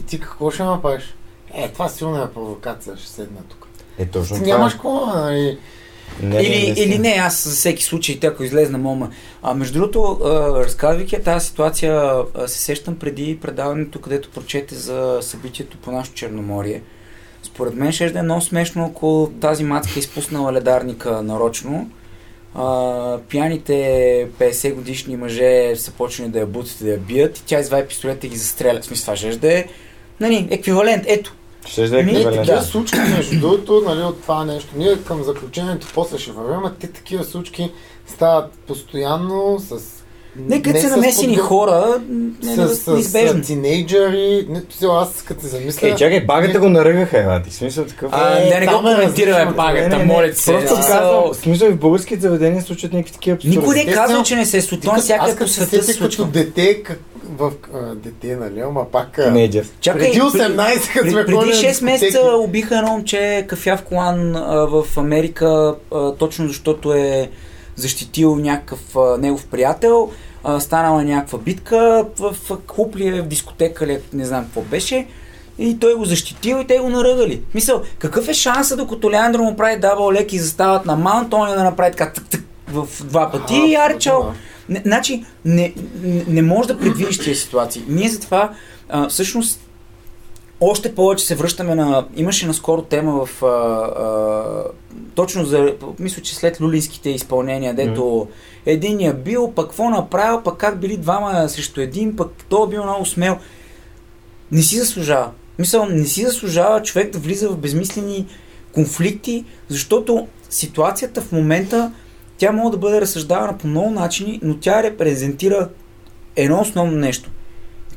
И ти какво ще направиш? Е, това силна е провокация, ще седна тук. Е, точно това. нямаш какво, нали? Не, или, не, или не, аз за всеки случай, ако излезна мома. А между другото, разказвайки тази ситуация, се сещам преди предаването, където прочете за събитието по нашото Черноморие. Според мен ще да е много смешно, ако тази мацка е изпуснала ледарника нарочно. А, пияните 50 годишни мъже са почнали да я бутат и да я бият и тя извади пистолета и ги застреля. В смисъл, това ще да е нали, еквивалент. Ето, Ще да е Не, еквивалент. такива Да. случки, между другото, нали, от това нещо. Ние към заключението после ще вървим, а те такива случки стават постоянно с... не като са намесени подгър- хора, не, с, не, с, неизбежно. с тинейджъри. Не, аз като се замисля... Е, чакай, багата го наръгаха, ева ти. Смисъл такъв. А, Е, не, не го е коментираме багата, Не, не, не, моля ти се. Просто А, казвам, смисъл в българските заведения се случват някакви такива абсурди. Никой не е казал, че не се е случва. Ти, Всяка по света се сетих като случва. дете, как, в а, дете, нали, ама пак... а, Тинейджър. Чакай, преди при- 18, като сме преди ходили на 6 дискотеки. месеца убиха едно момче кафя в колан а, в Америка, а, точно защото е защитил някакъв а, негов приятел. А, станала е някаква битка в, в клуб ли е, в дискотека ли е, не знам какво беше. И той го защитил и те го наръгали. Мисъл, какъв е шанса, докато Леандро му прави дабл лек и застават на Маунт, той да направи така тък, тък, в два пъти Ага, и Арчал. да. Не, значи, не, не, не може да предвидиш тези ситуации. Ние затова, а, всъщност, още повече се връщаме на... Имаше наскоро тема в... А, а, точно за... Мисля, че след люлинските изпълнения, дето един я бил, пък какво направил, пък как били двама срещу един, пък той бил много смел. Не си заслужава. Мисъл, не си заслужава човек да влиза в безмислени конфликти, защото ситуацията в момента тя може да бъде разсъждавана по много начини, но тя репрезентира едно основно нещо.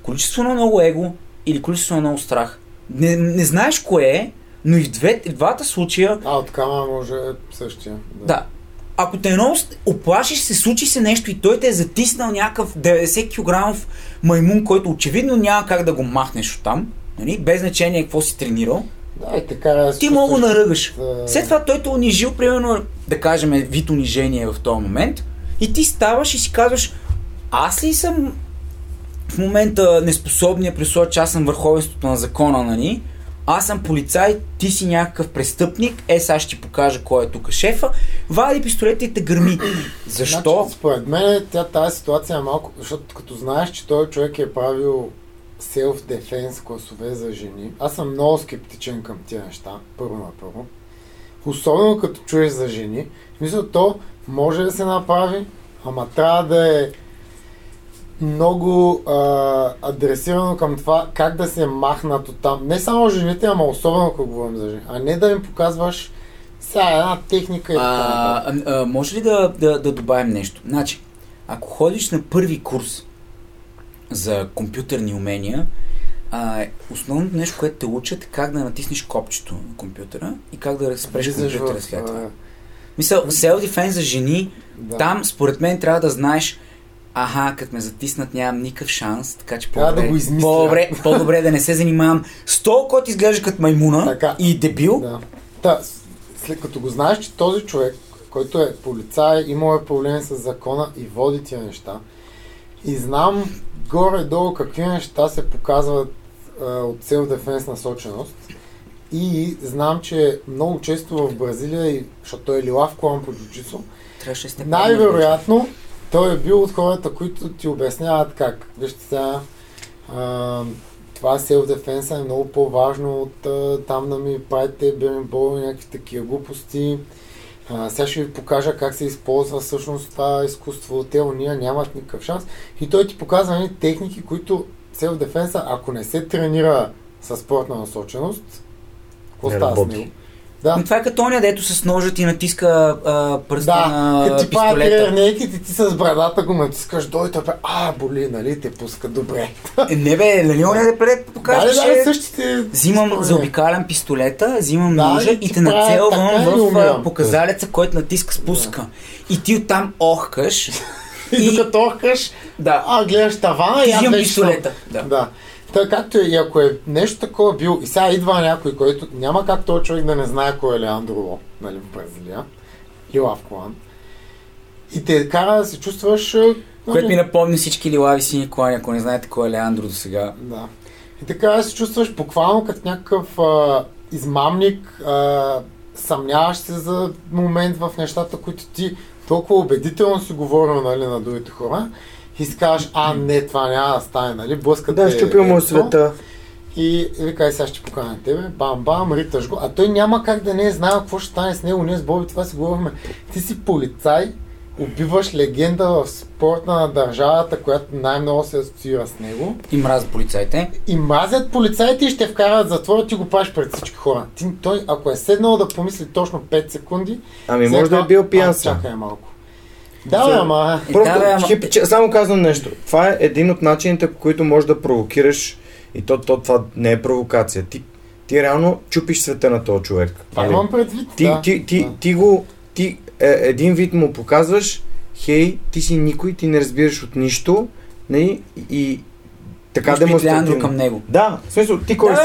Количество на много его или количество на много страх. Не, не знаеш кое е, но и в, две, двата случая, А, от кама може същия. да, ако те с- оплашиш се, случи се нещо и той те е затиснал някакъв 90 кг маймун, който очевидно няма как да го махнеш от там, нали? без значение какво си тренирал, Да, и така. ти мога го наръгаш. Да. След това той те унижил, примерно, да кажем, вид унижение в този момент, и ти ставаш и си казваш, аз ли съм в момента неспособния, при че аз съм върховенството на закона, нали? Аз съм полицай, ти си някакъв престъпник, е сега ще ти покажа кой е тук шефа, вади пистолета и те гърми. Защо? Значи, според мен тя, тази ситуация е малко, защото като знаеш, че този човек е правил self-defense класове за жени, аз съм много скептичен към тия неща, първо на първо. Особено като чуеш за жени. Мисля, то може да се направи, ама трябва да е много а, адресирано към това как да се махнат от там. Не само жените, ама особено ако говорим за жени. А не да им показваш сега една техника и. А, а, а, може ли да, да, да добавим нещо? Значи, ако ходиш на първи курс за компютърни умения, а, основното нещо, което те учат е как да натиснеш копчето на компютъра и как да разпреш Влизаш компютъра след това. Мисъл, self defense за жени, да. там според мен трябва да знаеш Аха, като ме затиснат, нямам никакъв шанс, така че по-добре, да го измисля. по-добре, по-добре да не се занимавам с то, който изглежда като маймуна Така. и дебил. Да. Та, след като го знаеш, че този човек, който е полицай, имал е проблеми с закона и води тия неща, и знам горе-долу какви неща се показват а, от self-defense насоченост, и знам, че много често в Бразилия, защото той е лилав клан по джуджицу, най-вероятно той е бил от хората, които ти обясняват как. Вижте сега, а, това self-defense е много по-важно от а, там да ми правите бейсбол и някакви такива глупости. А, сега ще ви покажа как се използва всъщност това изкуство. Те уния нямат никакъв шанс. И той ти показва едни техники, които self-defense, ако не се тренира със спортна насоченост, какво става с него? Да. Но това е като оня, дето с ножа ти натиска а, пръста Да, на ти пистолета. рернейки, ти, ти с брадата го натискаш, дой той а, боли, нали, те пуска добре. Е, не бе, нали оня да пред Да, да, да, същите... Взимам, заобикалям пистолета, взимам Да, ножа и и ти те нацелвам и в показалеца, който натиска спуска. И ти оттам охкаш. И докато охкаш, Да. а, гледаш тавана и аз пистолета. Да. Да. Та, както и ако е нещо такова бил, и сега идва някой, който няма как този човек да не знае кой е Леандро Ло, нали, в Бразилия, Лилав Клан, и те кара да се чувстваш... Което ми нали, напомня всички лилави сини клани, ако не знаете кой е Леандро до сега. Да. И така да се чувстваш буквално като някакъв а, измамник, а, съмняваш се за момент в нещата, които ти толкова убедително си говорил нали, на другите хора и си кажеш, а не, това няма да стане, нали, блъскате... Да, щупил му света. И вика, сега ще поканя тебе, бам, бам, риташ го. А той няма как да не е знаел какво ще стане с него. Ние с Боби това си говорихме. Ти си полицай, убиваш легенда в спорта на държавата, която най-много се асоциира с него. И мразя полицайите. И мразят полицаите и ще вкарат в затвора, ти го правиш пред всички хора. Ти, той, ако е седнал да помисли точно 5 секунди, Ами може да е бил пиян. Чакай малко. Да, бе, За- ама... Е, Просто, да, бе, ама- че- само казвам нещо. Това е един от начините, по които можеш да провокираш и то, то това не е провокация. Ти, ти реално чупиш света на този човек. Това Нали? имам предвид. Ти, да, ти, ти, да. ти го, ти е, един вид му показваш, хей, ти си никой, ти не разбираш от нищо, нали? и така Може би Леандро демонстративно. към него. Да, в смисъл, ти кой Да, си?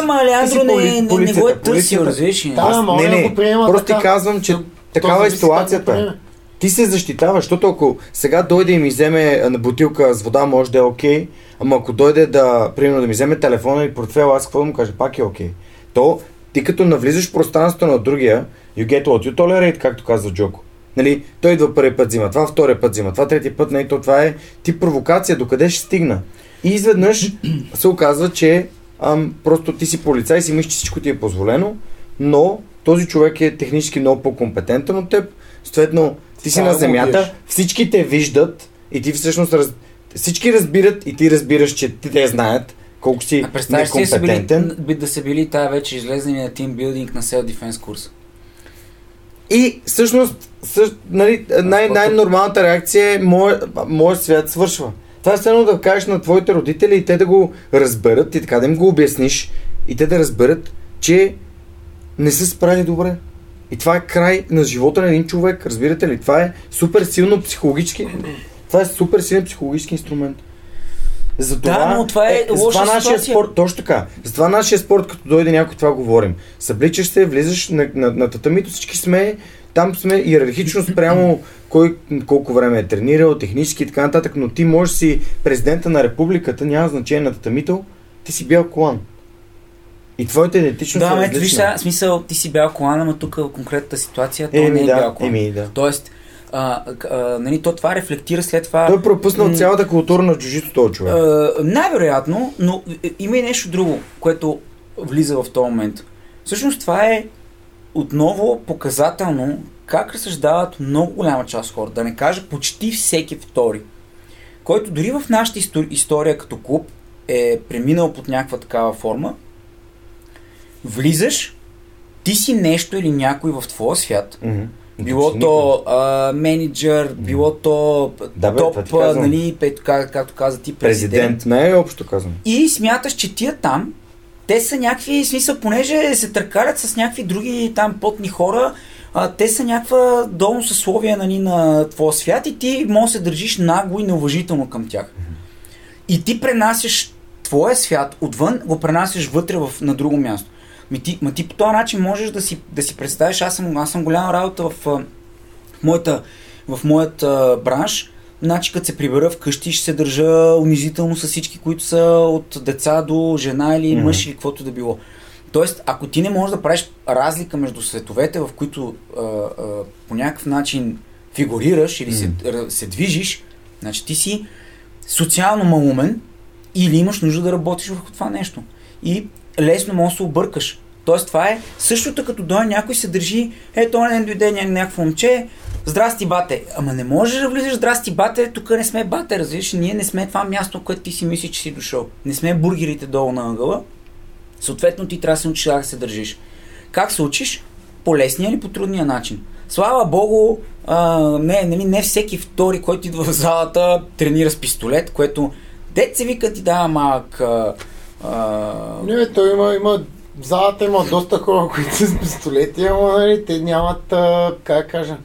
си Леандро не, не, не го е търсил, разбираш ли? Да, не, не, Просто ти казвам, че такава е ситуацията. Ти се защитаваш, защото ако сега дойде и ми вземе на бутилка с вода, може да е окей, ама ако дойде да, примерно, да ми вземе телефона и портфела, аз какво да му кажа, пак е окей. То, ти като навлизаш в пространството на другия, you get what you tolerate, както казва Джоко. Нали, той идва първи път взима, това втория път взима, това трети път, нали, то това е тип провокация, докъде ще стигна. И изведнъж се оказва, че ам, просто ти си полицай и си мислиш, че всичко ти е позволено, но този човек е технически много по-компетентен от теб, съответно ти си на да го земята, убиеш. всички те виждат и ти всъщност раз... всички разбират и ти разбираш, че те знаят колко си А представяш си да са, били, некомпетентен. да са били тая вече излезнали на тимбилдинг на Self Defense курс. И всъщност съ, нали, най- най-нормалната реакция е моят моя свят свършва. Това е едно да кажеш на твоите родители и те да го разберат и така да им го обясниш и те да разберат, че не са справили добре. И това е край на живота на един човек, разбирате ли? Това е супер силно психологически. Това е супер силен психологически инструмент. Затова, Да, но това е лоша затова нашия ситуация. спорт, точно така. Затова нашия спорт, като дойде някой, това говорим. Събличаш се, влизаш на, на, на татамито, всички сме, там сме иерархично спрямо кой колко време е тренирал, технически и така нататък, но ти можеш си президента на републиката, няма значение на татамито, ти си бял колан. И твоята идентичност Да, е ме, виж сега, смисъл, ти си бял колан, ама тук в конкретната ситуация то Еми, не е да, бял колан. еми, да. Тоест, а, а, нали, то това рефлектира след това. Той е пропуснал м, цялата култура на джуджито този човек. А, най-вероятно, но има и нещо друго, което влиза в този момент. Всъщност това е отново показателно как разсъждават много голяма част от хората, да не кажа почти всеки втори, който дори в нашата истор- история като клуб е преминал под някаква такава форма, влизаш, ти си нещо или някой в твоя свят, Мгм. Било то а, менеджер, било то Да, бе, топ, казвам. нали, пе- как, както каза ти, президент. Президент, най-общо казвам. И смяташ, че тия там, те са някакви, смисъл, понеже се търкалят с някакви други там потни хора, а, те са някаква долно съсловие нали, на твоя свят и ти може да се държиш нагло и неуважително към тях. И ти пренасяш твоя свят отвън, го пренасяш вътре в, на друго място. Ми ти, ма ти по този начин можеш да си, да си представиш, аз съм, аз съм голяма работа в, в моята, в моят а, бранш, значи като се прибера вкъщи ще се държа унизително с всички, които са от деца до жена или мъж или каквото да било. Тоест, ако ти не можеш да правиш разлика между световете, в които а, а, по някакъв начин фигурираш или се, р- се движиш, значи ти си социално малумен или имаш нужда да работиш върху това нещо. И лесно можеш да се объркаш. Тоест това е същото като дойде някой се държи, ето ден дойде ня- някакво момче, здрасти бате. Ама не можеш да влизаш, здрасти бате, тук не сме бате, разбираш, ние не сме това място, което ти си мислиш, че си дошъл. Не сме бургерите долу на ъгъла. Съответно ти трябва да се научиш как се държиш. Как се учиш? По лесния или по трудния начин? Слава Богу, а, не, нали, не всеки втори, който идва в залата, тренира с пистолет, което дет се вика ти дава малък... А, Не, той има, има, залата има доста хора, които са с пистолети, ама нали, те нямат, а, как да кажа,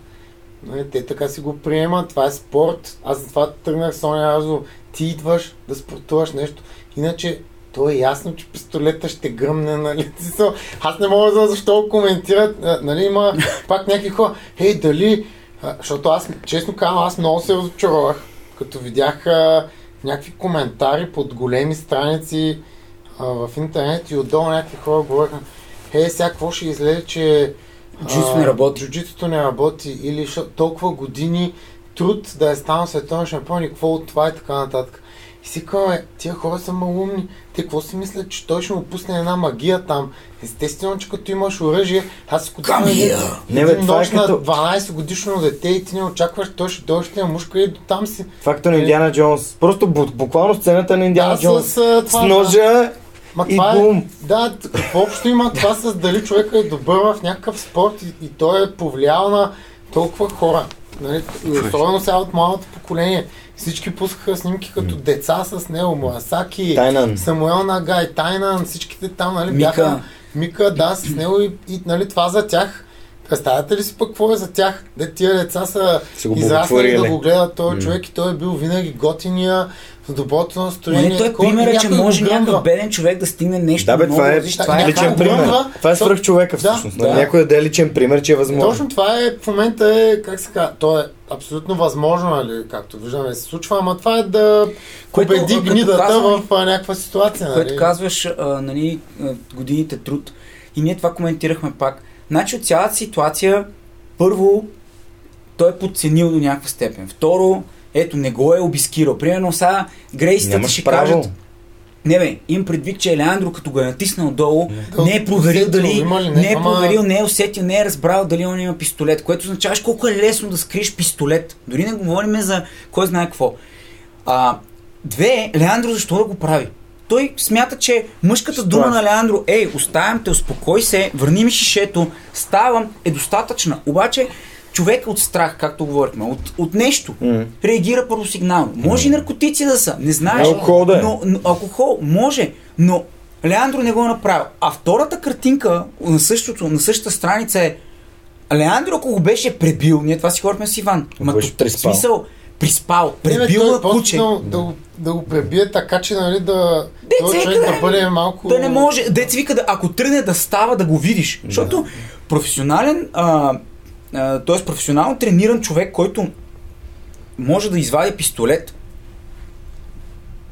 нали, те така си го приемат, това е спорт. Аз затова тръгнах с Соня Азо, ти идваш да спортуваш нещо, иначе то е ясно, че пистолета ще гръмне, нали? Аз не мога да защо коментират, нали, има пак някакви хора, хей, дали, а, защото аз, честно казвам, аз много се разочаровах, като видях а, някакви коментари под големи страници, а, в интернет и отдолу някакви хора говореха, е, сега какво ще излезе, че Джуджитсу а, не работи. Джуджитсуто не работи или толкова години труд да е станал световен шампион и какво от това и така нататък. И си казваме, тия хора са малумни. Те какво си мислят, че той ще му пусне една магия там? Естествено, че като имаш оръжие, аз един, here! Не, бе, това е като- 12 годишно дете и ти не очакваш, той ще дойде, ще я мушка и до там си. Факта на Индиана Джонс. Просто бу- буквално сцената на Индиана Да, Джонс. с, това, С ножа Ма и това бум. е, да, какво общо има това с дали човека е добър в някакъв спорт и, и той е повлиял на толкова хора. Нали? И особено сега от малото поколение. Всички пускаха снимки като деца с него, Муасаки, Тайнан. Самуел Нагай, Тайнан, всичките там, нали, Мика. бяха Мика, да, с него и, и нали, това за тях. Представяте ли си пък какво е за тях? Де тия деца са израснали да го гледат този М. човек и той е бил винаги готиния, в доброто настроение. не, той е примерът, че може някакъв беден човек да стигне нещо Да, бе, много. това е различно. това е личен пример. Това е свръх човека всъщност. да. Някой да даде личен пример, че е възможно. Точно това е в момента е, как се казва, то е абсолютно възможно, нали, както виждаме се случва, ама това е да Което, победи гнидата казвам- в а, някаква ситуация. Което Нали. казваш, а, нали, годините труд. И ние това коментирахме пак. Значи от цялата ситуация, първо, той е подценил до някаква степен. Второ, ето, не го е обискирал. Примерно сега грейсите ще право. кажат, не бе, им предвид, че Елеандро като го е натиснал долу, Да, не е проверил усетил, дали, ли, не, не е ама- проверил, не е усетил, не е разбрал дали он има пистолет, което означаваш колко е лесно да скриеш пистолет. Дори не говорим за кой знае какво. А, две, Леандро защо да го прави? Той смята, че мъжката дума на Леандро, ей, оставям те, успокой се, върни ми шишето, ставам, е достатъчна. Обаче, човек от страх, както говорихме, от, от нещо, М. реагира първосигнално. Може и наркотици да са, не знаеш. Алкохол да е. Но, но, алкохол може, но Леандро не го е направил. А втората картинка на, същото, на същата страница е Леандро, ако го беше пребил, ние това си говорихме с Иван. Ма беше тук, смисъл, приспал, пребил е куче. Да, да, го- да го пребие така, че нали, да, Деца, човек да къде? бъде малко... Да не може, дец вика, да, ако тръгне да става, да го видиш. Защото професионален, а, а, т.е. професионално трениран човек, който може да извади пистолет,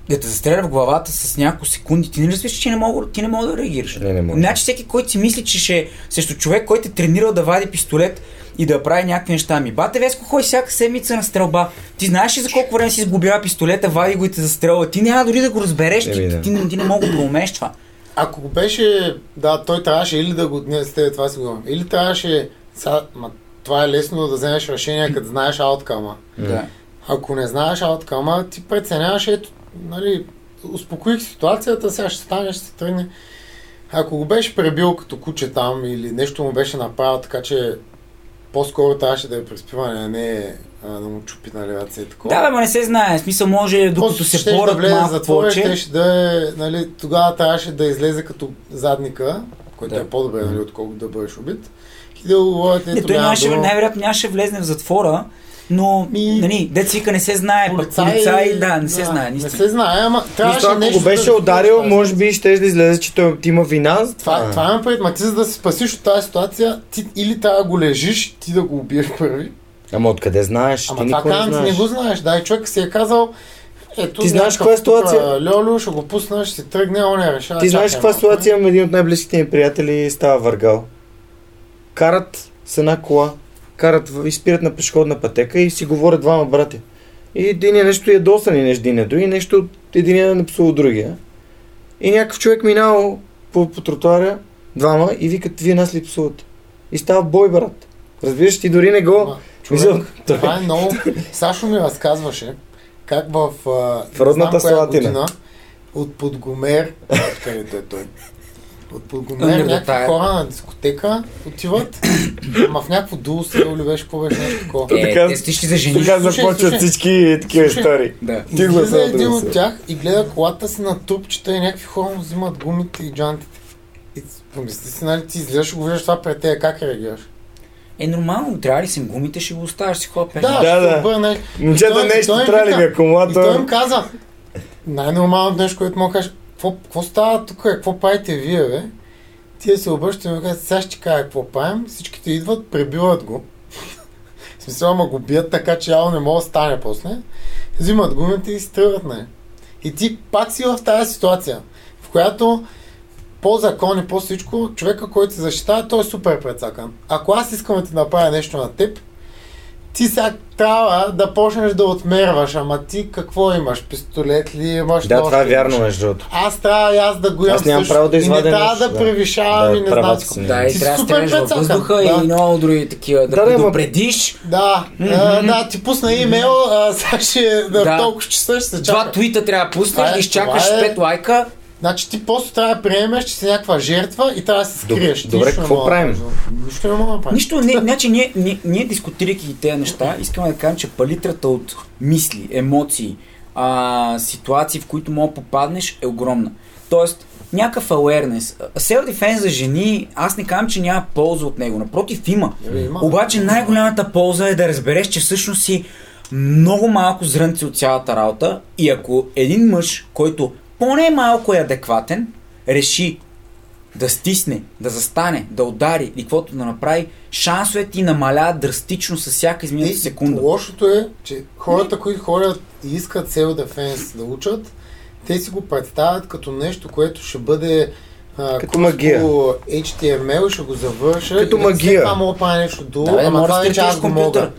да те застреля в главата с няколко секунди, ти не разбираш, че не мога, ти не мога да реагираш. Не, не мога. Значи всеки, който си мисли, че ще срещу човек, който е тренирал да вади пистолет и да прави някакви неща. Ми, бате, Веско, ходи всяка седмица на стрелба. Ти знаеш ли за колко време си изгубява пистолета, вади го и те застрелва. Ти няма дори да го разбереш, ти, ти, ти, ти не мога да проумееш това. Ако го беше, да, той трябваше или да го... Не, с тебе това си говорим. Или трябваше... Сега, ма, това е лесно да вземеш решение, като знаеш ауткама. Да. Ако не знаеш ауткама, ти преценяваш, ето, нали, успокоих ситуацията, сега ще стане, ще се тръгне. Ако го беше пребил като куче там или нещо му беше направил така, че по-скоро трябваше да е приспиване, а не а, да му чупи на леваца и такова. Да, бе, ма не се знае. В смисъл може, докато се порат да влезе малко повече. щеше да е, нали, тогава трябваше да излезе като задника, което Да. е по-добре, нали, отколкото да бъдеш убит. И да говорите, Не, ето той няма нямаше, най-вероятно нямаше влезне в затвора, но, Ми- нали, вика не се знае, пък полицай, да, не се знае, Не наистина. се знае, ама трябваше Нищо, ако нещо го беше да ударил, да може би ще да излезе, че той ти има вина. Това, това има пред, ма ти за да се спасиш от тази ситуация, ти или трябва да го лежиш, ти да го убиеш първи. Ама откъде знаеш? Ама ти това не казвам, ти знаеш. не го знаеш. Да, и човек си е казал, ето, Ти знаеш каква е ситуация? Льолю, ще го пусна, ще си тръгне, он я решава. Ти знаеш чакай каква ситуация един от най-близките ми приятели става въргал. Карат с една кола, карат и спират на пешеходна пътека и си говорят двама брати. И един е нещо ядосан и нещо един е други, нещо един е напсувал другия. И някакъв човек минал по, по тротуара, двама, и викат, вие нас ли псувате? И става бой, брат. Разбираш, ти дори не го... Ама, Мисъл, човек, това е много... Сашо ми разказваше как в... В родната не Слатина. година, От Подгомер, където е той. От Подгомер Умир да някакви хора на дискотека отиват, ама в някакво дуло село ли беше, какво беше нещо такова. Е, Така- те стиш за жени. Така започват всички такива истории. Да. Ти го знаеш, един от се. тях и гледа колата си на трупчета и някакви хора му взимат гумите и джантите. И помисли си, нали, ти излизаш и го виждаш това пред теб, как реагираш? Е, нормално, трябва ли си гумите, ще го оставаш си хора Да, Да, ще да. се обърне. Момчета, нещо трябва ли ви И той акумулатор? им каза, най-нормалното нещо, което мога да кажа, какво, става тук, какво правите вие, бе? Тия се обръщат и му казват, сега ще кажа какво правим, всичките идват, пребиват го. В смисъл, ама го бият така, че явно не мога да стане после. Взимат гумите и се тръгват, не. И ти пак си в тази ситуация, в която по закон и по всичко, човека, който се защитава, той е супер прецакан. Ако аз искам да ти направя нещо на теб, ти сега трябва да почнеш да отмерваш, ама ти какво имаш? Пистолет ли имаш? Да, това е вярно, между другото. Аз трябва и аз да го имам Аз нямам право да И не извадя трябва да, да. превишавам Да, и не знам какво. Да, и трябва да прецакан. въздуха Да. и много други такива. Да, Да, предупредиш. Да, а, да, ти пусна имейл, а, сега ще да, Да. толкова часа ще се Два чака. твита трябва да пуснеш, е- изчакаш това е- 5 лайка. Значи ти просто трябва да приемеш, че си някаква жертва и трябва да се скриеш. Добре, нищо не какво правим? Нищо не мога да правиш. Нищо, не, значи ние, ние, ние дискутирайки тези неща, искаме да кажем, че палитрата от мисли, емоции, а, ситуации, в които мога да попаднеш е огромна. Тоест, някакъв awareness. Self-defense за жени, аз не казвам, че няма полза от него. Напротив, има. Е, има. Обаче най-голямата полза е да разбереш, че всъщност си много малко зрънци от цялата работа и ако един мъж, който поне малко е адекватен, реши да стисне, да застане, да удари или каквото да направи, шансовете ти намаляват драстично с всяка измината И секунда. Лошото е, че хората, които ходят и искат Self Defense да учат, те си го представят като нещо, което ще бъде а, Като магия. по HTML, ще го завърша. Като и магия. Това мога да нещо друго, Да, ама може това да вече аз го компютър. мога.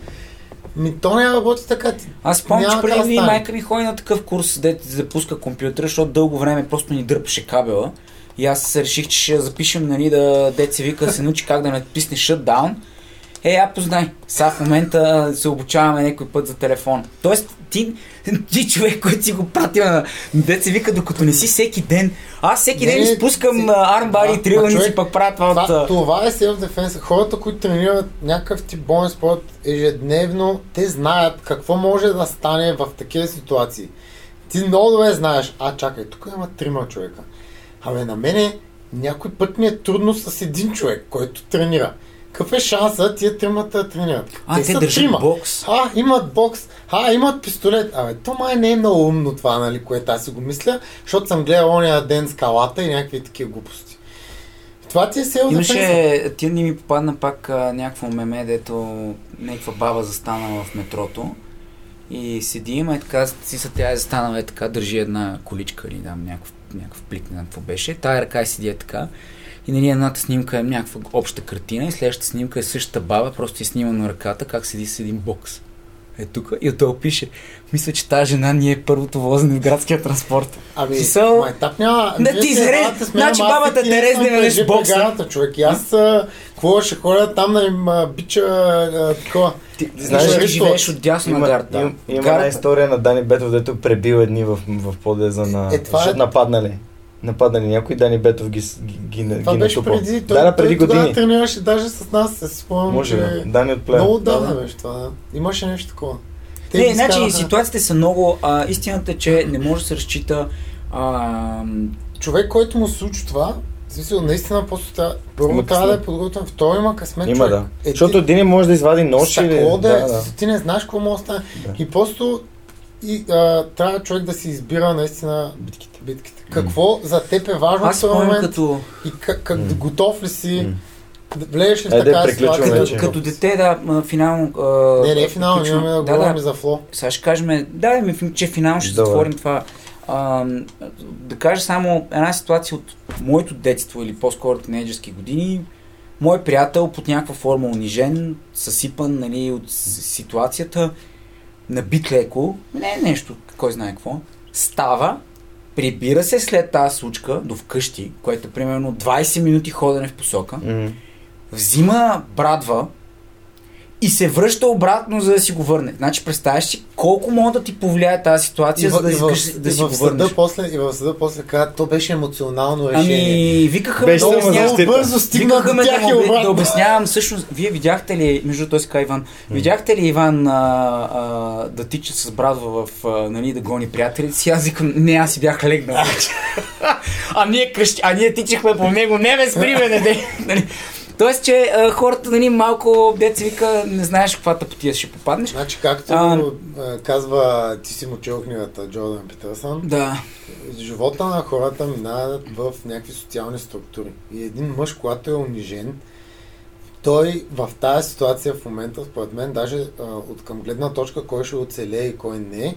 Ми, то не работи така. Аз спомням, че Няма преди как да и стане. майка ми ходи на такъв курс, де запуска компютъра, защото дълго време просто ни дърпаше кабела. И аз реших, че ще запишем, нали, да деца вика се научи как да натисне shutdown. Е, я познай. Сега в момента се обучаваме някой път за телефон. Тоест, ти, ти човек, който си го пратил на деца вика, докато не си всеки ден. Аз всеки Не, ден изпускам си- армбари и човек, пък правя това, Това, от... това е self-defense. Хората, които тренират някакъв тип боен спорт ежедневно, те знаят какво може да стане в такива ситуации. Ти много добре знаеш, а чакай, тук има трима човека. Абе, на мене някой път ми е трудно с един човек, който тренира. Какъв е шанса тия тримата да тренират? А, те са държат трима. бокс. А, имат бокс. А, имат пистолет. Абе, то май не е много умно това, нали, което аз си го мисля, защото съм гледал ония ден скалата и някакви такива глупости. Това ти е self Имаше, ти ни ми попадна пак а, някакво меме, дето някаква баба застанала в метрото и седи, има е така, си са тя е застанала е така, държи една количка или там някакъв, някакъв плик, не знам какво беше, тая ръка и седи е така. И нали едната снимка е някаква обща картина и следващата снимка е същата баба, просто е снимана ръката, как седи с един бокс. Е тук и отдолу пише, мисля, че тази жена ни е първото возене в градския транспорт. Ами, Смисъл, етап няма. Вие ти мен, значи бабата всеки ден Терез съм не веднъж бокса. гарата, човек. И аз, какво ще ходя там да им бича а, такова. Ти, Знаеш, ли, живееш от дясно на има, гарта. има, има Гарата. една история на Дани Бетов, дето пребил едни в, в подеза на... Е, това е- защото нападнали. някой, Дани Бетов ги, ги, ги, Това ги беше натупал. преди. Той, да, да, преди той тогава години. тренираше даже с нас, се спомням, Може, че... да. Дани от плея. Много Да, отдавна да. беше това. да. Имаше нещо такова. Не, ги значи скараха. ситуациите са много. А, истината е, че не може да се разчита. А, Човек, който му се случи това, в смисъл, наистина просто трябва, първо трябва да е подготвен, второ има късмет Има човек. да. Е, Защото един може да извади нож или... Да, да, е, да. ти не знаеш какво може да стане. Да. И просто и, а, трябва човек да си избира наистина Битките. битките. Какво за теб е важно аз в този момент като, и как, как М. готов ли си, да влезеш ли в такава ситуация? като, като дете, да, финално. А, Не, не е финално, приключвам. имаме да, да, говорим да, за фло. Сега ще кажем, да, ми, че финално ще Добре. затворим това. А, да кажа само една ситуация от моето детство или по-скоро тинейджерски години. Мой приятел под някаква форма унижен, съсипан нали, от ситуацията, набит леко, не е нещо, кой знае какво, става, прибира се след тази случка до вкъщи, което е примерно 20 минути ходене в посока, М. взима брадва и се връща обратно, за да си го върне. Значи, представяш си колко може да ти повлияе тази ситуация, за да, и искаш в, да и си го съда върнеш. после, и в съда после каза, то беше емоционално решение. Ами, викаха Беше ме да само обяснявам. защита. бързо стигна Викаха до ме тях да, и му да обяснявам всъщност. Вие видяхте ли, между този така Иван, видяхте ли Иван а, а, да тича с брадва в, а, нали, да гони приятелите си? Аз викам, не, аз си бях легнал а ние кръщи, а ние тичахме по него, не бе, спри ме, не, не. Нали? Тоест, че а, хората, нали, малко, деца вика, не знаеш каква тъпотия ще попаднеш. Значи, както А, казва, ти си му чел книгата Джордан Питърсън, Да. живота на хората минават в някакви социални структури. И един мъж, когато е унижен, той в тази ситуация в момента, според мен, даже а, от към гледна точка кой ще оцелее и кой не,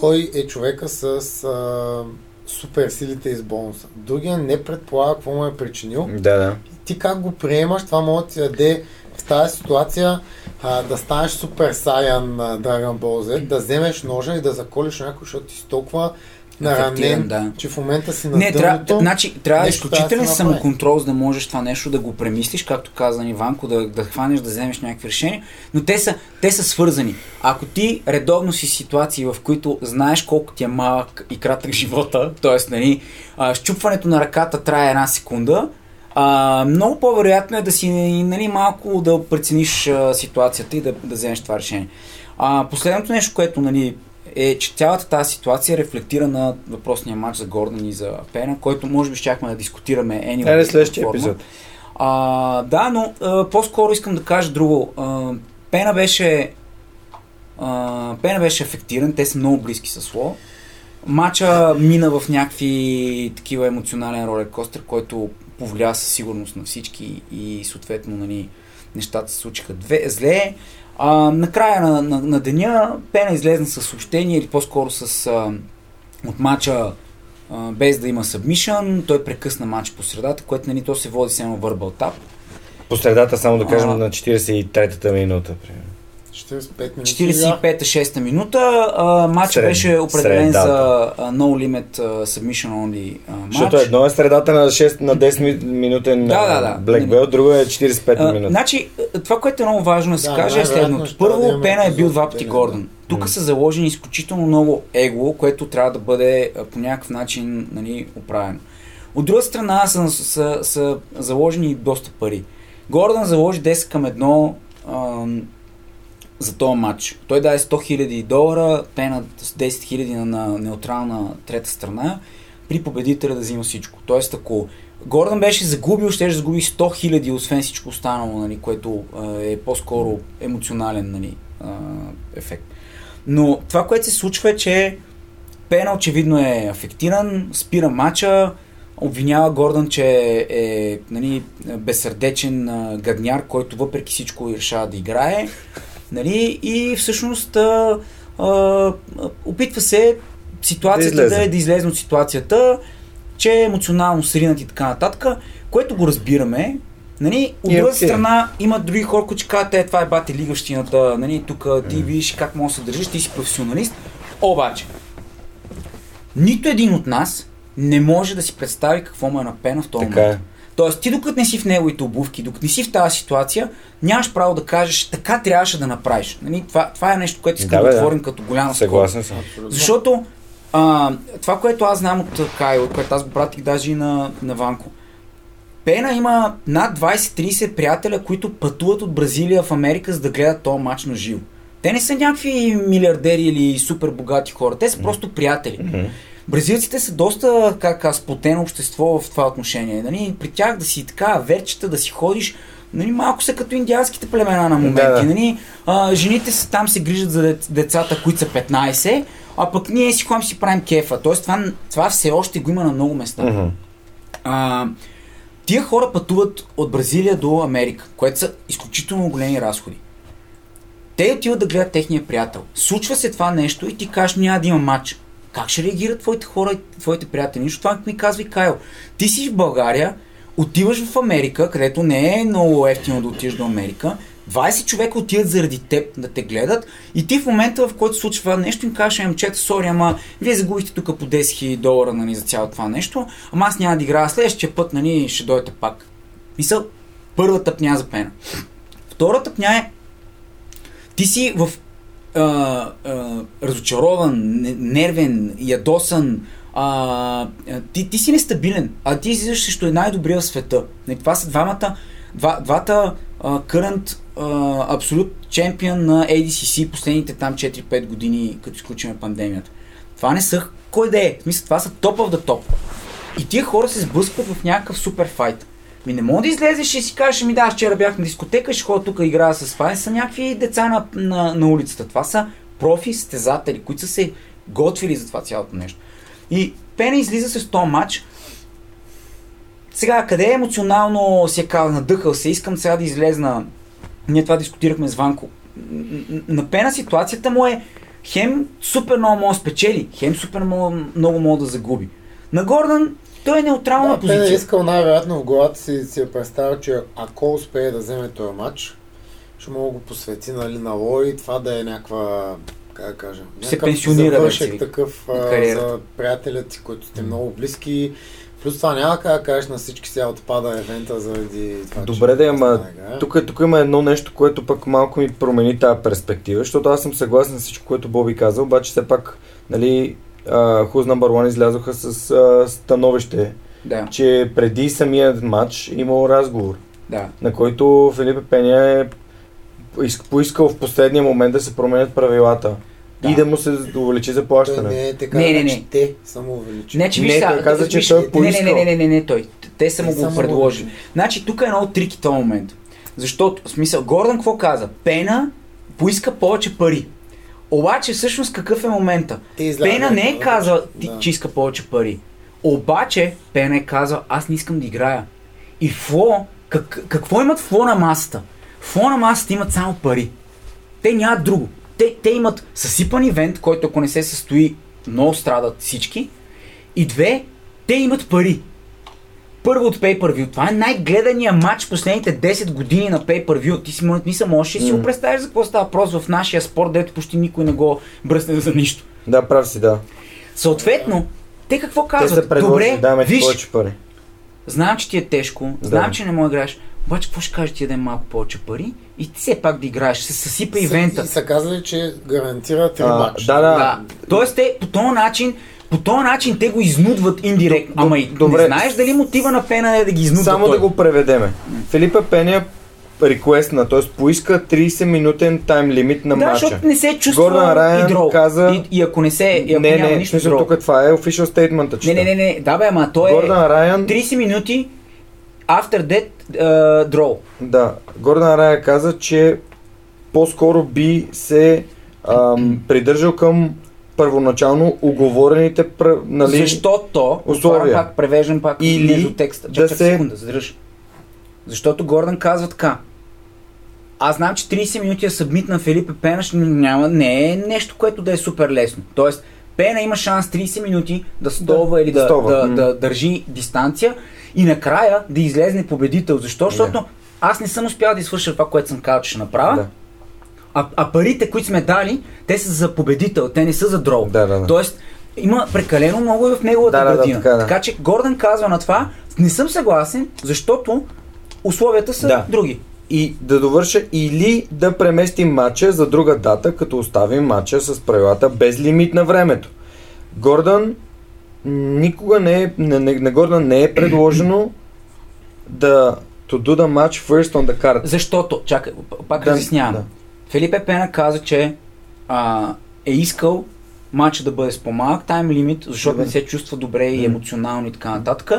той е човека с а, супер силите из бонуса. Другия не предполага какво му е причинил. Да, да. Ти как го приемаш, това може да ти даде в тази ситуация а, да станеш супер саян на Dragon Ball Z, да вземеш ножа и да заколиш някой, защото ти си толкова наранен, да. че в момента си на Не, дъното. значи, трябва нещо да изключителен направи. самоконтрол, за да можеш това нещо да го премислиш, както каза Иванко, да, да хванеш, да вземеш някакви решения, но те са, те са свързани. Ако ти редовно си ситуации, в които знаеш колко ти е малък и кратък живота, т.е. Нали, щупването на ръката трае една секунда, а, много по-вероятно е да си нали, малко да прецениш а, ситуацията и да, да вземеш това решение. А, последното нещо, което нали, е, че цялата тази ситуация рефлектира на въпросния матч за Гордън и за Пена, който може би щяхме да дискутираме anyway, Айде следващия епизод. А, да, но а, по-скоро искам да кажа друго. А, Пена беше а, Пена беше ефективен, те са много близки с Ло. Мача мина в някакви такива емоционален ролер-костер, който повлия със сигурност на всички и съответно нали, нещата се случиха две, зле. А, накрая на, на, на деня Пена излезна с съобщение или по-скоро с а, от мача а, без да има събмишън, той прекъсна матч по средата, което нали, то се води само върбал тап. По средата, само да кажем, А. на 43-та минута. примерно. 45 минути. 45-та, 6 минута. А, матчът Сред- беше определен средата. за а, no limit submission only матч. Защото едно е средата на 6 на 10 ми- минутен Да, да, да. Black Belt, друго е 45 А, минути. значи, това, което е много важно да се Да, каже е следното. да Първо, имаме Пена е бил два пъти Гордон. да. Тук са заложени изключително много его, което трябва да бъде по някакъв начин нали, оправено. От друга страна са, са, са заложени доста пари. Гордън заложи 10 към 1 ам, за този матч. Той даде 100 000 долара, Пена с 10 000 на, на неутрална трета страна, при победителя да взима всичко. Тоест, ако Гордън беше загубил, ще загуби 100 000, освен всичко останало, нали, което е по-скоро емоционален нали, ефект. Но това, което се случва е, че Пена очевидно е афектиран, спира матча, обвинява Гордън, че е нали, безсърдечен гадняр, който въпреки всичко решава да играе. Нали, и всъщност а, а, опитва се ситуацията Да да, излезе. е да излезе от ситуацията, че е емоционално сринат и така нататък, което го разбираме. Нали, от И друга окей. страна има други хора, които кажат, е, това е бати лигащината, нали, тук ти виж как можеш да се държиш, ти си професионалист. Обаче, нито един от нас не може да си представи какво му е на пена в този Така момент. Тоест, ти докато не си в неговите обувки, докато не си в тази ситуация, нямаш право да кажеш така трябваше да направиш. Нали? Това, това е нещо, което искам Да, да, бе, да. отворим като голяма скоба. Съгласен съм. Защото А, това, което аз знам от Кайл, което аз го пратих даже и на, на Ванко. Пена има над 20-30 приятеля, които пътуват от Бразилия в Америка, за да гледат този матч на живо. Те не са някакви милиардери или супер богати хора, те са mm-hmm. просто приятели. Mm-hmm. Бразилците са доста как, сплотено общество в това отношение. Нали? При тях да си така верчета, да си ходиш, нали, малко са като индианските племена на моменти. Да, да. Нали? А, жените са, там се грижат за децата, които са 15, а пък ние си ходим си правим кефа. Тоест това, това все още го има на много места. Mm-hmm. А, тия хора пътуват от Бразилия до Америка, което са изключително големи разходи. Те отиват да гледат техния приятел. Случва се това нещо и ти кажеш няма да има матч. Как ще реагират твоите хора и твоите приятели? Нищо това ми казва и Кайл. Ти си в България, отиваш в Америка, където не е много ефтино да отидеш до Америка, 20 човека отиват заради теб да те гледат и ти в момента, в който случва нещо, им кажеш, момчета, сори, ама вие загубихте тук по 10 000 долара нали, за цялото това нещо, ама аз няма да играя следващия път, нали, ще дойдете пак. Мисъл, първата пня за пена. Втората пня е, ти си в а, а, разочарован, нервен, ядосан, а, ти, ти си нестабилен, а ти излизаш срещу най-добрия в света. Това са двамата, два, двата current абсолют чемпион на ADCC последните там 4-5 години, като изключим пандемията. Това не са кой да е. В смисъл, това са топ of the топ. И тия хора се сблъскват в някакъв супер файт. Ми не мога да излезеш и си кажеш, ми да, аз вчера бях на дискотека, ще ходя тук играя с. Не са някакви деца на, на, на улицата. Това са профи стезатели, които са се готвили за това цялото нещо. И Пене излиза с този матч. Сега, къде е емоционално си е казал, надъхал се, искам сега да излезна. Ние това дискутирахме с Ванко. На Пена ситуацията му е хем супер много може да спечели, хем супер много, много може да загуби. На Гордън той е неутрална да, позиция. Пен е искал най-вероятно в главата си си е представил, че ако успее да вземе този матч, ще мога да го посвети нали, на Лой, това да е някаква как да кажа, се пенсионира завършек такъв а, за приятелят си, които сте много близки. Плюс това няма как да кажеш на всички сега отпада евента заради това, Добре да, ама тук, тук има едно нещо, което пък малко ми промени тази перспектива, защото аз съм съгласен с всичко, което Боби каза, обаче все пак, нали, uh, Who's Number One излязоха с uh, становище, да. че преди самия матч имал разговор, да. на който Филипе Пеня е поискал в последния момент да се променят правилата. Да. И да му се увеличи заплащане. не е така, не, не, не. те само увеличи. Не, че не, той каза, че той е поискал. Не, не, не, не, не, не, той. Те са му го предложили. Значи тук е едно от трики този момент. Защото, в смисъл, Гордън какво каза? Пена поиска повече пари. Обаче, всъщност, какъв е момента? Пена не е казал, да. че иска повече пари. Обаче, Пена е казал, аз не искам да играя. И Фло, как, какво имат Фло на масата? Фло на масата имат само пари. Те нямат друго. Те, те имат съсипан ивент, който ако не се състои, много страдат всички. И две, те имат пари. Първо от Pay-Per-View. Това е най-гледания матч последните 10 години на Pay-Per-View. Ти си мисля, можеш ли си го представиш за какво става въпрос в нашия спорт, дето почти никой не го бръсне за нищо. Да, прав си, да. Съответно, те какво казват? Те Добре, да, виж, повече пари. Знам, че ти е тежко, знам, да. че не можеш да играеш, обаче какво ще кажеш ти да даде малко повече пари и ти все пак да играеш, се съсипа ивента. И са казали, че гарантира три матча. Да, да, да. Тоест те по този начин по този начин те го изнудват индиректно. Ама и Добре. не знаеш дали мотива на Пена е да ги изнудва Само той. да го преведеме. Филипа Пеня реквестна, т.е. поиска 30 минутен тайм лимит на да, матча. защото не се чувства Гордан Райан и дрол. каза... И, и, ако не се... И ако не, няма не, нищо не, тук това е official statement. Не, не, не, не, да бе, ама той Гордан е Райан... 30 минути after that uh, draw. Да, Гордан Райан каза, че по-скоро би се ам, придържал към първоначално оговорените нали, Защото, условия. пак превеждам пак Или между текста. Чак, да чак, се... секунда, задръж. Защото Гордан казва така. Аз знам, че 30 минути е събмит на Филипе Пенаш няма, не е нещо, което да е супер лесно. Тоест, Пена има шанс 30 минути да стова да, или да, да, да, да, държи дистанция и накрая да излезне победител. Защо? Защото аз не съм успял да извърша това, което съм казал, че ще направя. Да. А, а парите, които сме дали, те са за победител, те не са за дрол. Да, да, да. Тоест, има прекалено много и в неговата да, градина. Да, така, да. така че Гордън казва на това, не съм съгласен, защото условията са да. други. И да довърша или да преместим матча за друга дата, като оставим матча с правилата без лимит на времето. Гордан никога не е, на, на, Гордан не е предложено да to do the match first on the card. Защото, чакай, пак Да, разяснявам. да. Филипе Пена каза, че а, е искал матча да бъде с по-малък тайм лимит, защото Да. не се чувства добре и емоционално и така нататък.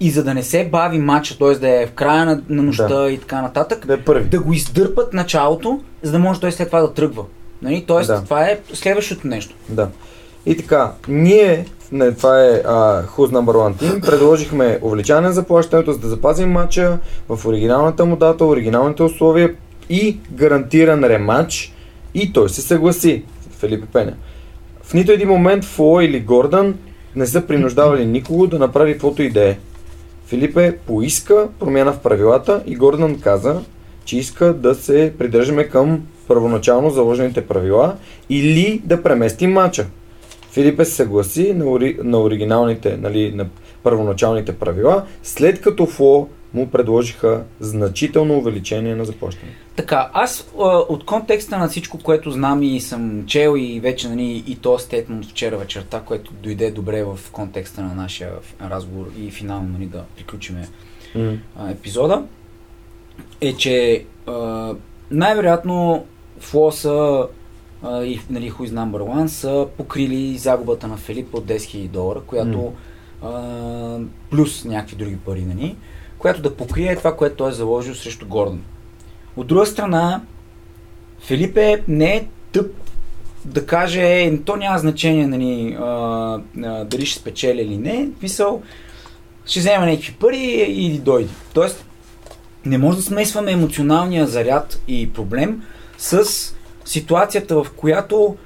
И за да не се бави матча, т.е. да е в края на, на нощта Да. и така нататък, Да е първи. да го издърпат началото, за да може той след това да тръгва. Нали? Тоест, Да. това е следващото нещо. Да. И така, ние, не, това е uh, Who's Number One Team, предложихме увеличаване на заплащането, за да запазим матча в оригиналната му дата, оригиналните условия и гарантиран рематч. И той се съгласи, Филипе Пеня. В нито един момент Фло или Гордан не са принуждавали никого да направи каквото и да е. Филипе поиска промяна в правилата и Гордан каза, че иска да се придържаме към първоначално заложените правила или да преместим матча. Филипе се съгласи на, ори, на оригиналните, нали, на първоначалните правила, след като Фло му предложиха значително увеличение на заплащане. Така, аз а, от контекста на всичко, което знам и съм чел и вече нали, и то стейтмент вчера вечерта, което дойде добре в контекста на нашия разговор и финално нали, да приключиме Mm. а, епизода, е, че а, най-вероятно Фло са а, и нали, Who is Number One са покрили загубата на Филип от 10 000 долара, която а, плюс някакви други пари, нали, която да покрие това, което той е заложил срещу Гордон. От друга страна, Филипе не е тъп да каже, е, то няма значение нали, дали ще спечели или не. Мисъл, ще взема някакви пари и дойде. Тоест, не може да смесваме емоционалния заряд и проблем с ситуацията, в която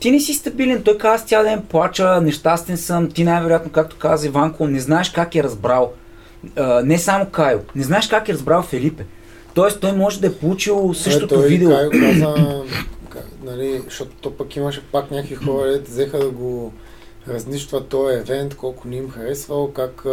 ти не си стабилен. Той каза, аз цял ден плача, нещастен съм. Ти най-вероятно, както каза Иванко, не знаеш как е разбрал. А, не само Кайо, не знаеш как е разбрал Филипе. Тоест, той може да е получил същото Е, той видео. Кайо каза, ка- нали, защото то пък имаше пак някакви хора, дето взеха да го разнищват този евент, колко не им харесвал, как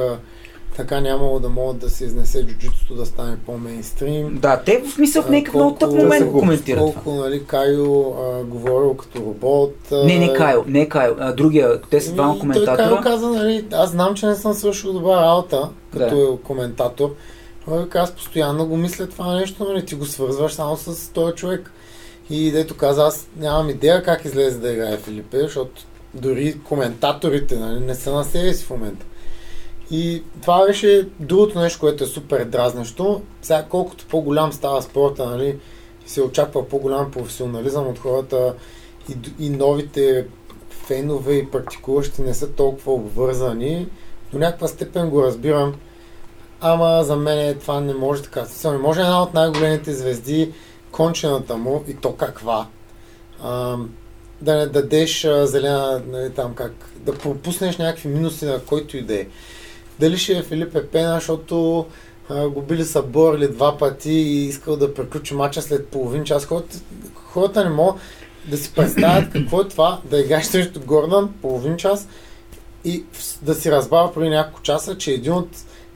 така нямало да могат да се изнесе джуджитото да стане по-мейнстрим. Да, те в смисъл в някакъв много тъп момент Да, го коментират. Колко, нали, Кайо а, говорил като робот. а, Не, не Кайл, не Кайл, а, другия, те са двама Ами, Той коментатора. каза, нали, аз знам, че не съм свършил добра работа като коментатор. Той аз постоянно го мисля това нещо, нали, ти го свързваш само с този човек. И дето каза, аз нямам идея как излезе да играе Филипе, защото дори коментаторите нали, не са на себе си в момента. И това беше другото нещо, което е супер дразнещо. Сега колкото по-голям става спорта, нали, се очаква по-голям професионализъм от хората и, и новите фенове и практикуващи не са толкова обвързани. До някаква степен го разбирам. Ама за мен това не може така. Смисъл, Не може една от най-големите звезди, кончената му, и то каква, а, да не дадеш зелена, нали, там как, да пропуснеш някакви минуси на който и да е. Дали ще е Филип Епена, защото а, го били са борили два пъти и искал да приключи мача след половин час. Хората, хората не могат да си представят какво е това да играеш срещу Гордан половин час и да си разбава преди няколко часа, че един от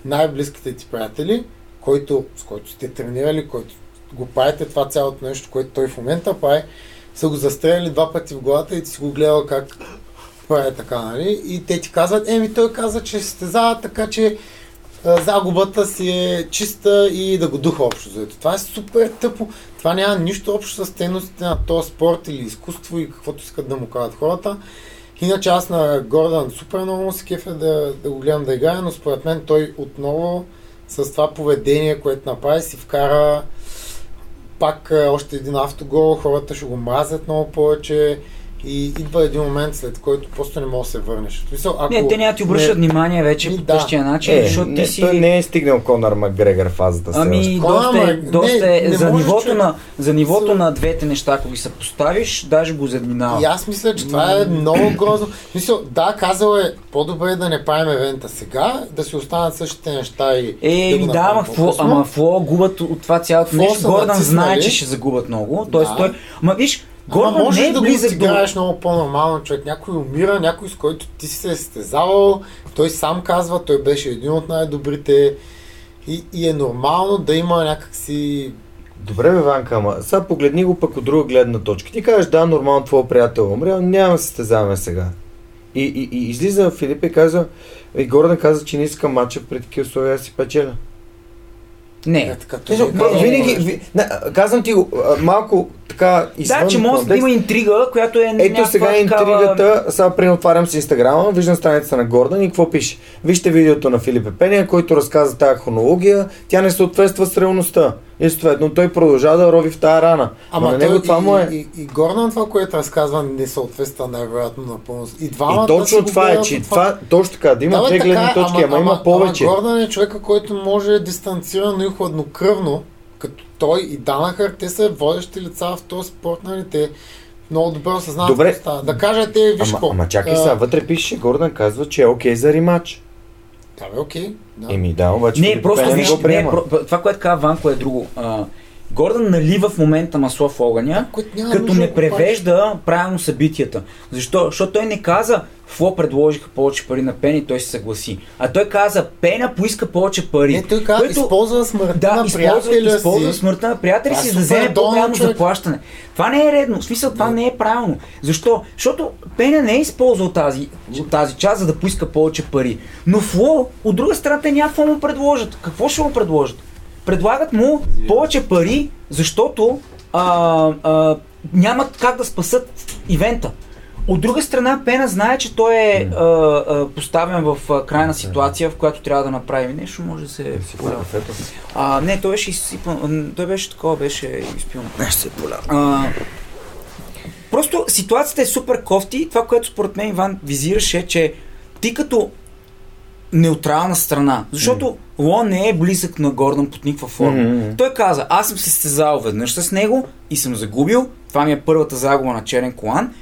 най-близките ти приятели, който, с който сте тренирали, който го правите това цялото нещо, което той в момента прави, са го застреляли два пъти в главата и ти си го гледал как прави така, нали? И те ти казват, еми той каза, че състезава, така че а, загубата си е чиста и да го духа общо заето. Това е супер тъпо. Това няма нищо общо с ценностите на този спорт или изкуство и каквото искат да му кажат хората. Иначе аз на Гордан супер много му се кефа да, да го гледам да играе, но според мен той отново с това поведение, което направи, си вкара пак а, още един автогол, хората ще го мразят много повече и идва един момент, след който просто не може да се върнеш. В Смисъл, ако Не, те няма ти обръщат внимание вече Ми, по да. същия начин, Е, защото не, ти си... той не е стигнал Конор Макгрегор фазата все Ами, доста, е, доста не, е, не за, нивото човек. на, за нивото Мисъл- на двете неща, ако ги съпоставиш, даже го задминава. И аз мисля, че това е много грозно. Мисля, да, казал е, по-добре да не правим евента сега, да си останат същите неща и Е, да да, ама, Фло, ама Фло губят от това цялото нещо. Гордан знае, че ще загубят много. Тоест той... Ама виж, Ама Гордан можеш не е да го близък до... много по-нормално човек. Някой умира, някой с който ти си се е стезавал, той сам казва, той беше един от най-добрите и, и е нормално да има някакси... Добре, бе, Ванка, ама сега погледни го пък от друга гледна точка. Ти кажеш, да, нормално твой приятел е умрял, няма да се стезаваме сега. И, и, и излиза Филип и каза, и Гордан каза, че не иска матча при такива условия, аз си печеля. Не. Е, така, Смисъл, това е- винаги, ви, не, казвам ти малко така извън Да, че може да има интрига, която е Ето сега е интригата, сега при отварям си инстаграма, виждам страницата на Гордан и какво пише. Вижте видеото на Филип Пения, който разказа тази хронология, тя не съответства с реалността. И съответно той продължава да рови в тази рана. Ама на него това и, му е. И, и, и Гордан това, което разказва, не съответства най-вероятно напълно. И двамата И точно това е, че това, точно така, да има Да, две гледни точки, ама, има повече. Ама Гордан е човека, който може дистанцирано и хладнокръвно, като той и Данахър, те са водещи лица в този спорт, нали, те много добре осъзнават Добре. Да кажете, виж Ама, ама чакай сега, вътре пише, Гордан казва, че е окей за рематч. Да, бе, окей. Да. Еми да, обаче Не, просто го не, приема. про, това, което казва Ванко е друго. А, Гордан налива в момента масло в огъня, няма като не да превежда правилно събитията. Защо? Защото той не каза, Фло предложиха повече пари на Пени, той се съгласи. А той каза, Пена поиска повече пари. Не, той каза, използва смъртта да, на използва, приятеля използва си. смъртта на приятеля си, е за да вземе по-голямо заплащане. Това не е редно. В смисъл, това не е правилно. Защо? Защото Пеня не е използвал тази, тази част, за да поиска повече пари. Но Фло, от друга страна, те някакво му предложат. Какво ще му предложат? Предлагат му повече пари, защото а, а, нямат как да спасат ивента. От друга страна, Пена знае, че той е а, а, поставен в а, крайна ситуация, в която трябва да направи нещо, може да се полява. А, не, той беше изсипан, той беше такова, беше изпил. Не ще се поля. А, просто ситуацията е супер кофти. Това, което според мен Иван визираше, че ти като неутрална страна, защото Ло не е близък на Гордън под никаква форма. Мгм. Той каза, аз съм се стезал веднъж с него и съм загубил. Това ми е първата загуба на черен колан.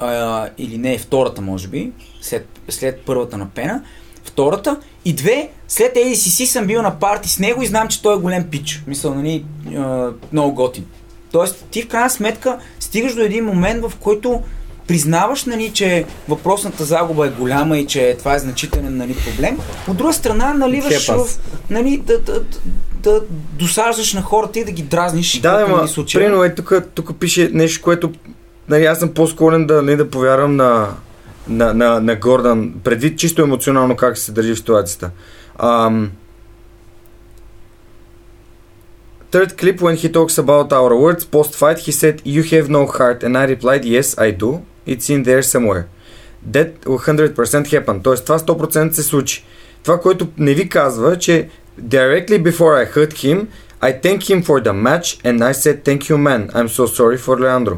А, или не, втората може би, след, след първата на Пена. Втората. И две, след ADCC съм бил на парти с него и знам, че той е голем пич. Мисля, нали, а, много готин. Тоест, ти в крайна сметка стигаш до един момент, в който признаваш, нали, че въпросната загуба е голяма и че това е значителен нали, проблем. От друга страна, наливаш в, нали, да, да, да, да досаждаш на хората и да ги дразниш. Да, не случва. примерно е тук, тук пише нещо, което нали, аз съм по-склонен да, не да повярвам на, на, на, на Гордан, предвид чисто емоционално как се държи в ситуацията. Um, third clip when he talks about our words post-fight, he said, you have no heart, and I replied, yes, I do. It's in there somewhere. That 100% happened. Тоест, това 100% се случи. Това, което не ви казва, че directly before I hurt him, I thank him for the match and I said thank you man, I'm so sorry for Leandro.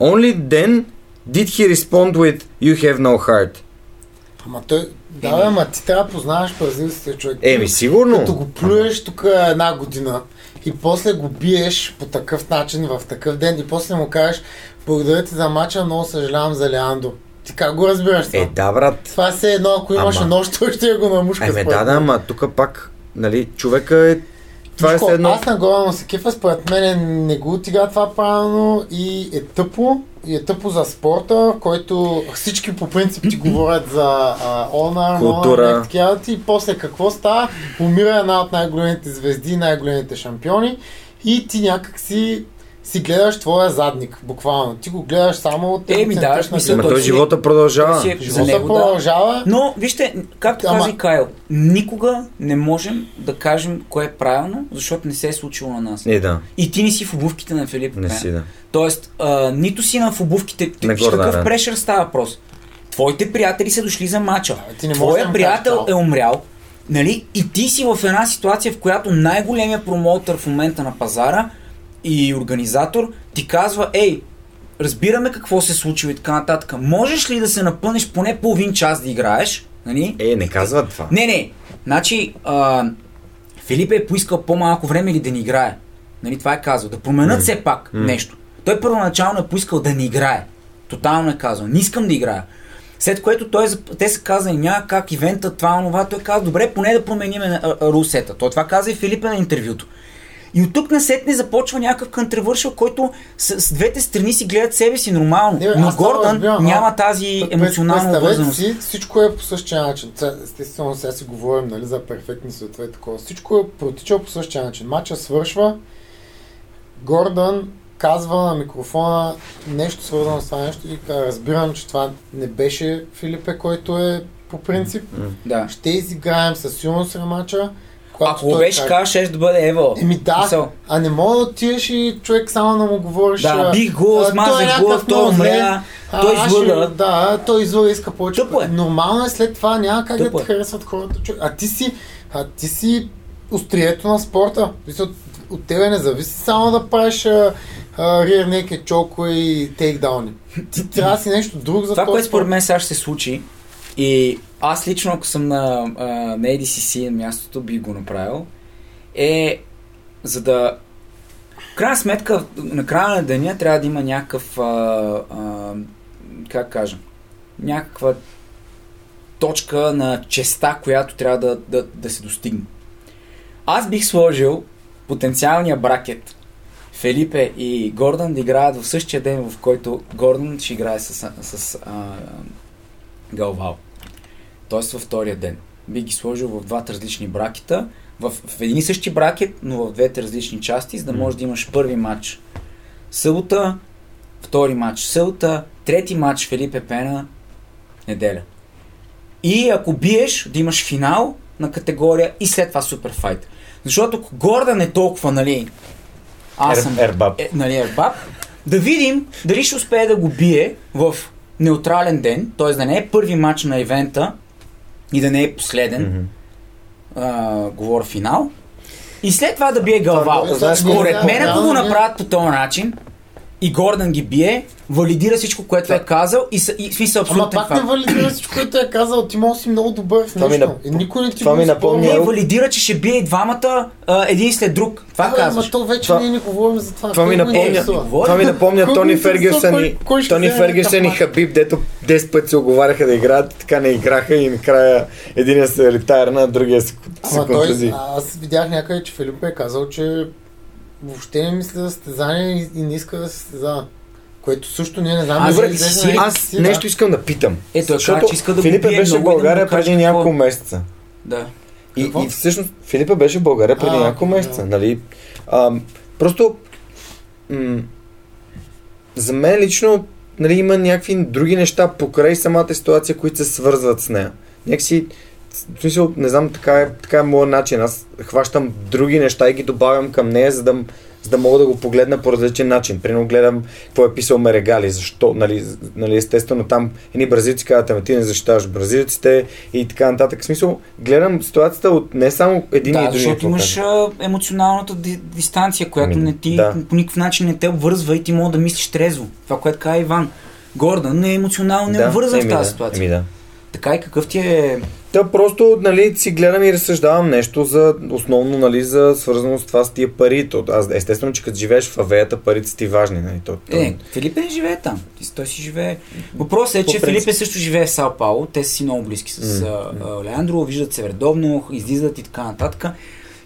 Only then did he respond with you have no heart. Ама той, да, бе, ама ти трябва да познаваш бразилците човек. Еми, сигурно. Като го плюеш тук една година и после го биеш по такъв начин в такъв ден и после му кажеш благодаря ти за мача, много съжалявам за Леандо. Ти как го разбираш това? Е, да, брат. Това все едно, ако имаше Ама- нощ, той ще я го намушка. Еме, според да, да, ама тук пак, нали, човека е... Това е все какво, едно... Аз на Горан се кефа, според мен не го отига това правилно и е тъпо. И е тъпо за спорта, който всички по принцип ти говорят за honor, Култура. honor, и после какво става? Умира една от най-големите звезди, най-големите шампиони и ти някак си си гледаш твоя задник, буквално. Ти го гледаш само от Еми, да, гледна той си- живота продължава. той си е- за Живота него, да. продължава. Но, вижте, както Ама- каза Кайл, никога не можем да кажем кое е правилно, защото не се е случило на нас. Е, да. И ти не си в обувките на Филип. Не Пен. си, да. Тоест, а, нито си на в обувките. Виж Гордан, какъв да. прешър става въпрос. Твоите приятели са дошли за мача. Да, ти да Твоя приятел кажеш е умрял. Нали? И ти си в една ситуация, в която най-големия промоутър в момента на пазара и организатор ти казва, ей, разбираме какво се случило и така нататък. Можеш ли да се напънеш поне половин час да играеш? Нали? Е, не казват това. Не, не. Значи, а, Филип е поискал по-малко време или да ни играе. Нали, това е казал. Да променят М. все пак М. нещо. Той първоначално е поискал да не играе. Тотално е казал. Не искам да играя. След което той, те са казали, няма как ивента, това, това. Той каза, добре, поне да променим русета. Той това каза и Филипе на интервюто. И от тук насетне започва някакъв контравършъл, който с, с двете страни си гледат себе си нормално. Не, Но Гордан разбирам, няма а- тази емоционална обвързаност. Си, всичко е по същия начин. Естествено, сега си говорим нали, за перфектни светове и такова. Всичко е протичало по същия начин. Матча свършва. Гордан казва на микрофона нещо свързано с това нещо и разбирам, че това не беше Филипе, който е по принцип. Да. Ще изиграем със силност ремача. Когато Ако беше така, ще да бъде Ево. Еми да, Мисъл. а не мога да отидеш и човек само да му говориш. Да, бих го, смазах е го, той зле, умря, той ще- излъга. Да, той излъга, иска повече. Тъпо е. Нормално е след това, няма как Тъпо да е. те харесват хората. А ти си, а ти си острието на спорта. От, от тебе не зависи само да правиш rear naked choke и тейкдауни. Ти трябва да си нещо друго за Това, този което според мен сега ще се случи, и аз лично, ако съм на, а, на ADCC на мястото, би го направил, е за да в крайна сметка, на края на деня трябва да има някакъв а, а, как кажа, някаква точка на честа, която трябва да, да, да се достигне. Аз бих сложил потенциалния бракет Фелипе и Гордън да играят в същия ден, в който Гордън ще играе с, с а, Галвал. Тоест във втория ден. Би ги сложил в двата различни бракета, в, в един и същи бракет, но в двете различни части, за да можеш да имаш първи матч събота, втори матч събота, трети матч Фелипе Пена неделя. И ако биеш, да имаш финал на категория и след това супер файт. Защото ако Гордън е толкова, нали, аз съм Ербаб. е, нали, Ербаб, да видим дали ще успее да го бие в неутрален ден, т.е. да не е първи матч на ивента и да не е последен, Мгм. а, говоря финал, и след това да бие Галвал. Знаеш, Според мен, ако го направят по този начин, и Гордън ги бие, валидира всичко, което е казал и, са, и смисъл Ама абсолютен пак не факт. валидира всичко, което е казал. Ти може си много добър в Това ми нещо. нап- И никой не ти това ми напомня- Не, валидира, че ще бие и двамата а, един след друг. Това Абе, казваш. Ама то вече Това- ние не говорим за това. Това ми напомня, говори. това ми напомня Тони Фергюсън и, Тони Фергюсън и? Хабиб, дето 10 пъти се оговаряха да играят, така не играха и накрая единия се ретайрна, а другия се, се Ама той, контузи. аз видях някъде, че Филип е казал, че въобще не мисли за състезание и, и не иска да се състезава. Което също ние не знам. Добре, си- на Аз ACC, да. нещо искам да питам. Ето, Защото че иска да Филипе беше в да България преди какво- няколко месеца. Да. И, Какво? и всъщност Филипе беше в България преди А, няколко да. месеца, нали? А, просто м- за мен лично нали, има някакви други неща покрай самата ситуация, които се свързват с нея. Някакси, в смисъл, не знам, така е, така е моят начин. Аз хващам други неща и ги добавям към нея, за да, за да мога да го погледна по различен начин. Примерно гледам какво е писал Мерегали, защо, нали, нали, естествено там едни бразилци казват, ама ти не защитаваш бразилците и така нататък. В смисъл, гледам ситуацията от не само един и Да, други. защото имаш а, емоционалната ди- дистанция, която Ами, не ти да. по никакъв начин не те обвързва и ти мога да мислиш трезво. Това, което каза Иван. Гордън не е емоционално не е обвързан в тази да, ситуация. Еми да. Така и какъв ти е... Та просто, нали, си гледам и разсъждавам нещо за, основно, нали, за свързано с това с тия пари. То, аз, естествено, че като живееш в авеята, парите са ти важни, нали. То, то, Е, Филипе не живее там. Той си живее. Въпросът е, По че принцип. Филипе също живее в Сао Пауло. Те са си много близки с а, Леандро, виждат се редовно, излизат и така нататък.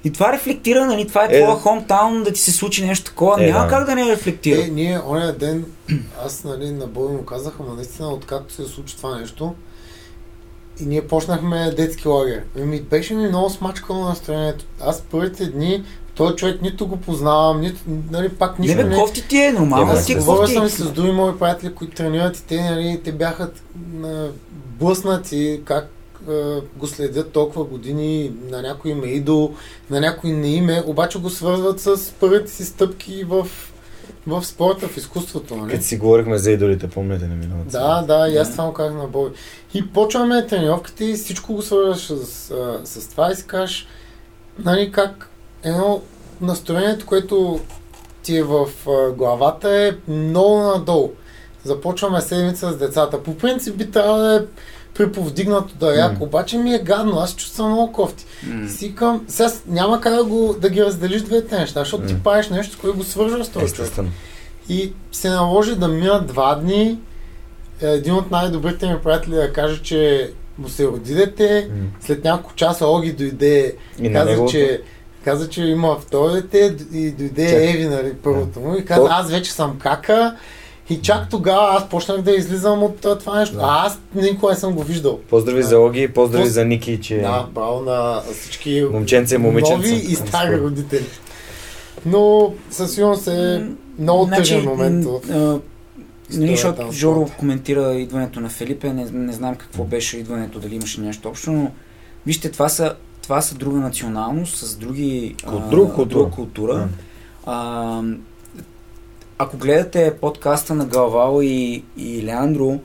И това рефлектира, нали, това е, Е, твоя да. хомтаун, да ти се случи нещо такова. Е, Няма да. как да не рефлектира. Е, ние оня ден, аз нали, на Бой му казах, ама наистина откакто се случи това нещо, и ние почнахме детски лагер. Ами беше ми много смачкано настроението. Аз първите дни, този човек нито го познавам, нито, нали, пак не нищо бе, не... кофти ти е, нормално Е, ти е кофти. съм с други мои приятели, които тренират и те, нали, те бяха на, блъснати как е, го следят толкова години, на някой им е идол, на някой не им е, обаче го свързват с първите си стъпки в, в спорта, в изкуството. Нали? Като си говорихме за идолите, помните на миналата. Да, да, и аз това казах на бой. И почваме тренировките и всичко го свързваш с, а, с това и си кажеш, нали, как едно настроението, което ти е в а, главата е много надолу. Започваме седмица с децата. По принцип би трябвало да е приповдигнато да е яко, М. обаче ми е гадно, аз чувствам много кофти. М. И си към, сега няма как да, го, да ги разделиш двете неща, защото ти М. правиш нещо, което го свържаш с този човек. И се наложи да минат два дни. Е, Един от най-добрите ми приятели да каже, че му се роди дете. М. След няколко часа Оги дойде, И каза, неговото? че, каза, че има второ дете и дойде Чак. Еви, нали, първото му. И каза, аз вече съм кака. И чак тогава аз почнах да излизам от а, това нещо. Да. А аз никога не съм го виждал. Поздрави Да. за Оги, поздрави Поз- за Ники, че Да, браво на всички момченце и момиченце. нови и стари родители. Но със сигурност е много Значи, тъжен момент. м, в- а, Нали, защото Жоро коментира идването на Филипе, не, не знам какво беше идването, дали имаше нещо общо, но вижте, това са, това са друга националност, с други, Кул- друга култура. друга култура. А, ако гледате подкаста на Галвал и, и Леандро,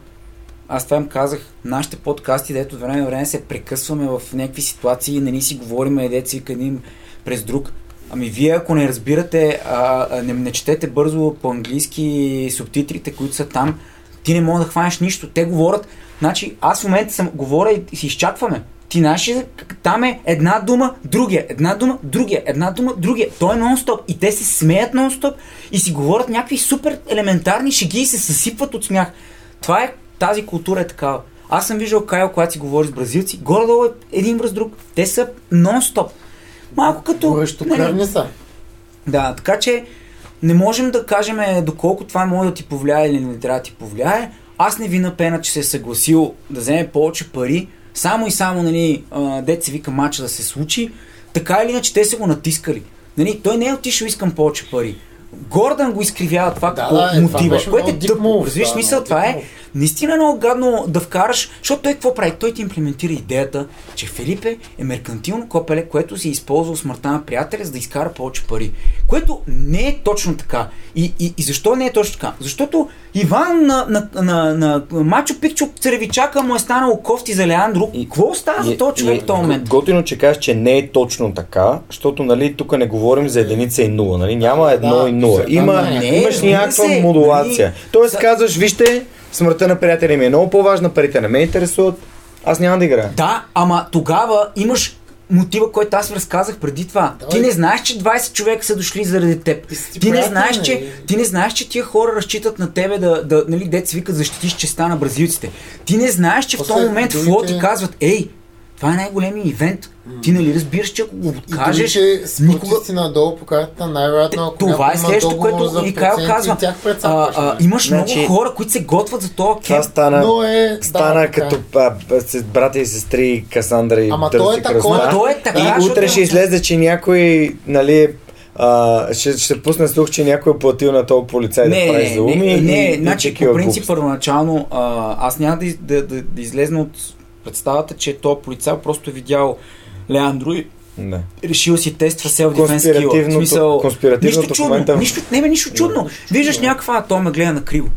аз това им казах, нашите подкасти, дето от време на време се прекъсваме в някакви ситуации, не ни си говорим, едеци си един през друг. Ами вие, ако не разбирате, а, не, не четете бързо по-английски субтитрите, които са там, ти не можеш да хванеш нищо. Те говорят, значи аз в момента съм говоря и си изчакваме. Ти знаеш ли, там е една дума, другия, една дума, другия, една дума, другия. Той е нон-стоп. И те се смеят нон-стоп и си говорят някакви супер елементарни шеги и се съсипват от смях. Това е, тази култура е такава. Аз съм виждал Кайл, когато си говори с бразилци, горе-долу е един връз друг. Те са нон-стоп. Малко като... Горещо кръвни са. да, така че не можем да кажем е, доколко това може да ти повлияе или не трябва да ти повлияе. Аз не ви напена, че се е съгласил да вземе повече пари, само и само, нали, дет се вика мача да се случи. Така или иначе те са го натискали. Нали, той не е отишъл искам повече пари. Гордан го изкривява това Да, като да, е, това мотива, беше което е тъпо. Разбираш да, много това е наистина много гадно да вкараш, защото той какво прави? Той ти имплементира идеята, че Филипе е меркантилно копеле, което си е използвал смъртта на приятеля, за да изкара повече пари. Което не е точно така. И, и, и защо не е точно така? Защото Иван на, на, на, на, на Мачо Пикчо царевичака му е станало кофти за Леандро. И какво става за този човек в този момент? Готино, че кажеш, че не е точно така, защото нали, тук не говорим за единица и нула. Нали? Няма едно Да, и нула. Има, не, имаш разбира някаква модулация. нали, Тоест за- казваш, вижте, смъртта на приятеля ми е много по-важна, парите не ме интересуват, аз няма да играя. Да, ама тогава имаш мотива, който аз ви разказах преди това. Да, ти не знаеш, че 20 човека са дошли заради теб. Ти ти не знаеш, нали? че, ти не знаеш, че тия хора разчитат на тебе да, да нали, деца викат защитиш честа на бразилците. Ти не знаеш, че в После този момент другите- флот ти казват, ей, това е най-големият ивент. Ти нали разбираш, че ако го И откажеш, другите никога... спортисти надолу по картата, най-вероятно, ако Това е следващото, което за и Кайл казва. А, а, имаш Значи- много хора, които се готвят за този Това кемп. стана, Но е... стана да, е. като а, а, с братя и сестри Касандра и Ама то е такова. кръста. Ма то е така, И защото- утре ще излезе, че някой, нали, а, ще, ще пусне слух, че някой е платил на този полицай да Не, прави не, зауми. не, и- не, и значи по принцип първоначално а, аз няма да, да, да, да излезна от представата, че този полицай просто е видял Леандро и Да. решил си тества self defense skill. В смисъл, конспиративното нищо чудно, момента- нищо, не бе, нищо чудно. Виждаш някаква, а той ме гледа на криво.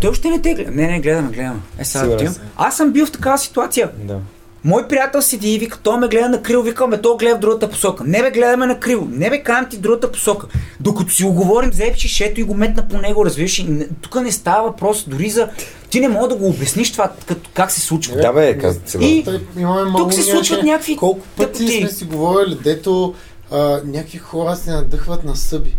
Той още не те гледа. Не, не, гледаме, гледаме. Е, сега отивам. Аз съм бил в такава ситуация. Да. Мой приятел седи и вика, той ме гледа на криво, вика, ме то гледа в другата посока. Не бе, гледаме на криво. Не бе, кам ти другата посока. Докато си оговорим, взе шето и го метна по него, разбираш. И не- Тук не става въпрос дори за... Ти не мога да го обясниш това, като, как се случва. Да, бе, казват сега. И- имаме Тук се случват някакви Колко пъти тъпоти. сме си говорили, дето а, някакви хора се надъхват на съби.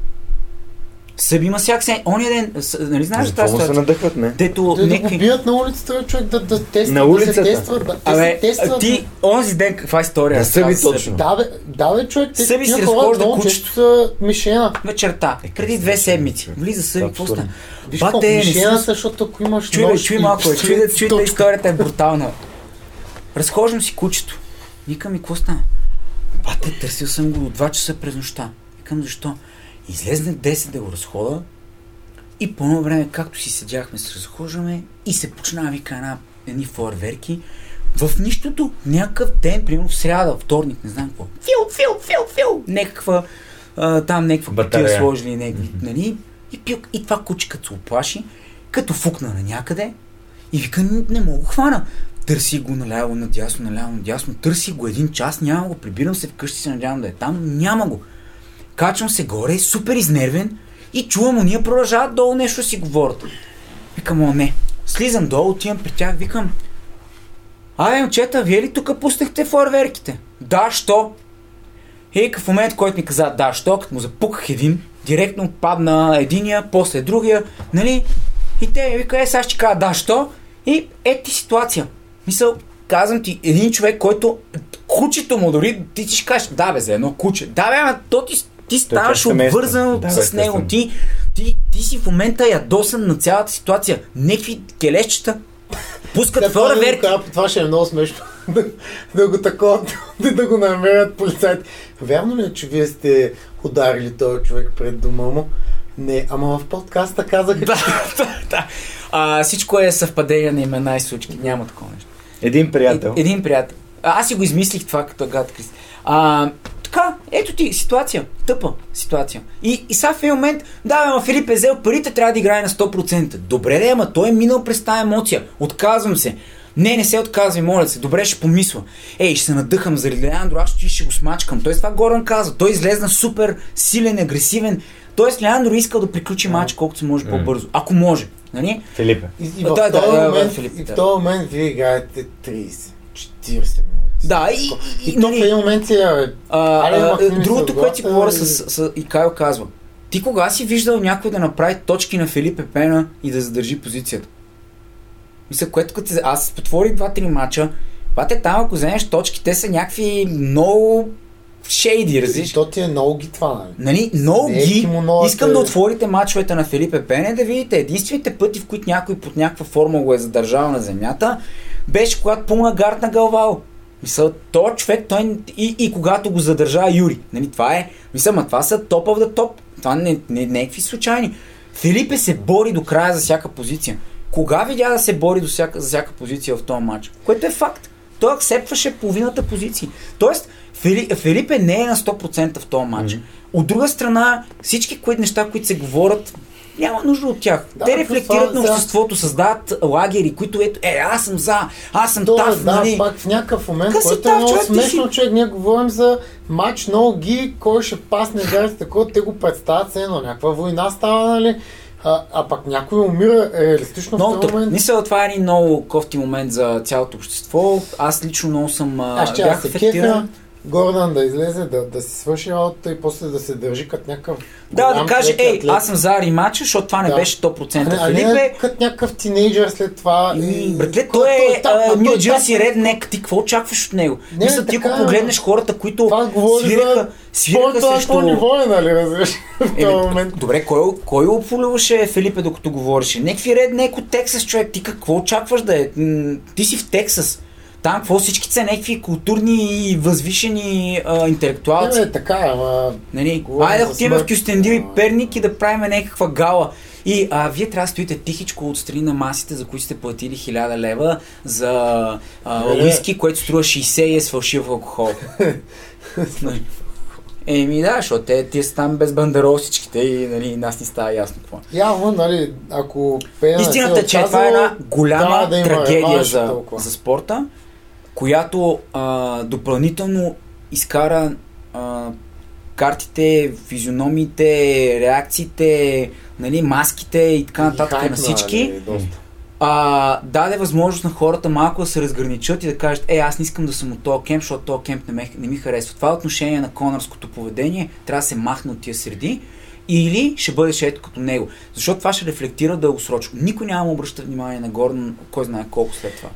Съби има всяк сен. Ония ден, с- нали знаеш за тази какво се ситуация? надъхват, не? Дето да го някакви... бият на улицата, човек да, да тества, На да улицата? се тестват. Да, Абе, се тестват. ти онзи ден каква история? На съби точно. Да, бе, да, бе, човек, те Съби си разхожда кучето. са мишена. Вечерта, преди две седмици. Влиза съби, какво стана? Виж Бате, мишена защото ако имаш Чуй, нож чуй малко, чуй, да, чуй, да историята е брутална. Разхождам си кучето. Викам ми, какво стана? Бате, търсил съм го до 2 часа през нощта. Викам, защо? Излезне 10 да го разхода и по едно време, както си седяхме, се разхождаме и се почна, вика, една, едни фойерверки. В нищото, някакъв ден, примерно в сряда, вторник, не знам какво. Фил, фил, фил, фил. Някаква, а, там някаква Батарея. кутия сложили, някакви, нали? И, пил, и това куче като се оплаши, като фукна на някъде и вика, не, не мога хвана. Търси го наляво, надясно, наляво, надясно. Търси го един час, няма го. Прибирам се вкъщи, се надявам да е там. Няма го. Качвам се горе, супер изнервен и чувам, уния продължават долу нещо си говорят. Викам, о не. Слизам долу, отивам при тях, викам, Абе, момчета, вие ли тук пуснахте фойерверките? Да, що? И в момент, който ми каза да, що, като му запуках един, директно отпадна единия, после другия, нали? И те ми вика, е, сега ще кажа да, що? И е ти ситуация. Мисъл, казвам ти, един човек, който кучето му дори, ти ще кажеш, да бе, за едно куче. Да бе, ама то ти, ти ставаш обвързан Да, с него. Ти, ти, ти си в момента ядосан на цялата ситуация. Некви келещчета пускат това да го фойерверки. кажа, Това ще е много смешно. да, да го такова, да, го намерят полицайите. Вярно ли е, че вие сте ударили този човек пред дома му? Не, ама в подкаста казаха, че... да, да, да. А, всичко е съвпадение на имена и случки. Няма такова нещо. Един приятел. Е, един приятел. А, аз си го измислих това като гад Крис. А, така, ето ти ситуация. Тъпа ситуация. И, и сега в един момент, да, ама Филип е взел парите, трябва да играе на 100%. Добре, да, ама той е минал през тази емоция. Отказвам се. Не, не се отказвай, моля се. Добре, ще помисля. Ей, ще се надъхам заради Леандро, аз ще, ще го смачкам. Той това Горан каза. Той излезна супер силен, агресивен. Тоест Леандро искал да приключи матч колкото се може по-бързо. Ако може. Нали? Филипе. И, и в Да, да, този да, момент, Филип, и в да. този момент вие играете 30, 40 минути. Да, и, И, и, в нали, един момент бе, А, Аре, а, другото, от което си говоря и- с, с, и Кайл казва. Ти кога си виждал някой да направи точки на Филипе Пена и да задържи позицията? Мисля, което като аз потворих два-три мача, Пате там, ако вземеш точки, те са някакви много шейди, и разбираш? то ти е много ги това, нали? Нали, много Не е ги. Искам да отворите мачовете на Филипе Пене, да видите единствените пъти, в които някой под някаква форма го е задържал на земята, беше когато пълна гард на Галвал. Мисъл, то човек, той и, и когато го задържа Юри. Нали, това е, мисъл, ма това са топ the топ. Това не, не, не е някакви случайни. Филипе се бори до края за всяка позиция. Кога видя да се бори до всяка, за всяка позиция в този матч? Което е факт. Той аксепваше половината позиции. Тоест, Фили, Филипе не е на 100% в този матч. От друга страна, всички които неща, които се говорят, няма нужда от тях. Да, Те рефлектират това, на да. обществото, създават лагери, които ето, е, аз съм за, аз съм То, тав, да, нали? пак в някакъв момент, Къси който е много човек, смешно, човек. Ние говорим за матч много ги, кой ще пасне гарите, такова, те го представят се едно. Някаква война става, нали? А, а пък някой умира реалистично Много в този момент. Мисля, това е един много кофти момент за цялото общество. Аз лично много съм Аз ще бях се афектиран. кефя Гордан да излезе, да, да си свърши работата и после да се държи като някакъв Да, да каже, ей, атлет. аз съм за ремача, защото това не Да. беше 100%. А не, Филипе, като някакъв тинейджър след това. И, братле, той е там, а Нью Джерси Реднек. Ти какво очакваш от него? Не, Мисля, ти ако е, погледнеш хората, които свираха, свираха срещу... ниво е, нали, разбираш. Добре, кой, кой ополюваше Филипе докато говореше? Некви реднек от Тексас, човек. Ти какво очакваш да е? Ти си в Тексас. Там какво всички са някакви културни и възвишени а, интелектуалци. Не, бе, така, ама... Нали? Айде да отидем в. Кюстендил и Перник и да правим някаква гала. И а, вие трябва да стоите тихичко отстрани на масите, за които сте платили 1000 лева за а, уиски, което струва 60 и е с фалшив алкохол. Нали? Еми да, защото те, те са там без бандерол всичките и нали, нас ни става ясно какво. Явно, нали, ако Пея не Истината е, че това е една голяма трябва да има трагедия за, за спорта, която а, допълнително изкара а, картите, физиономиите, реакциите, нали, маските и така нататък хайпна, на всички. нали. А, даде възможност на хората малко да се разграничат и да кажат, е, аз не искам да съм от този кемп, защото този кемп не, ме, не ми харесва. Това отношение на конърското поведение трябва да се махне от тия среди или ще бъдеш ето като него. Защото това ще рефлектира дългосрочно. Никой няма да обръща внимание на Гордон, кой знае колко след това.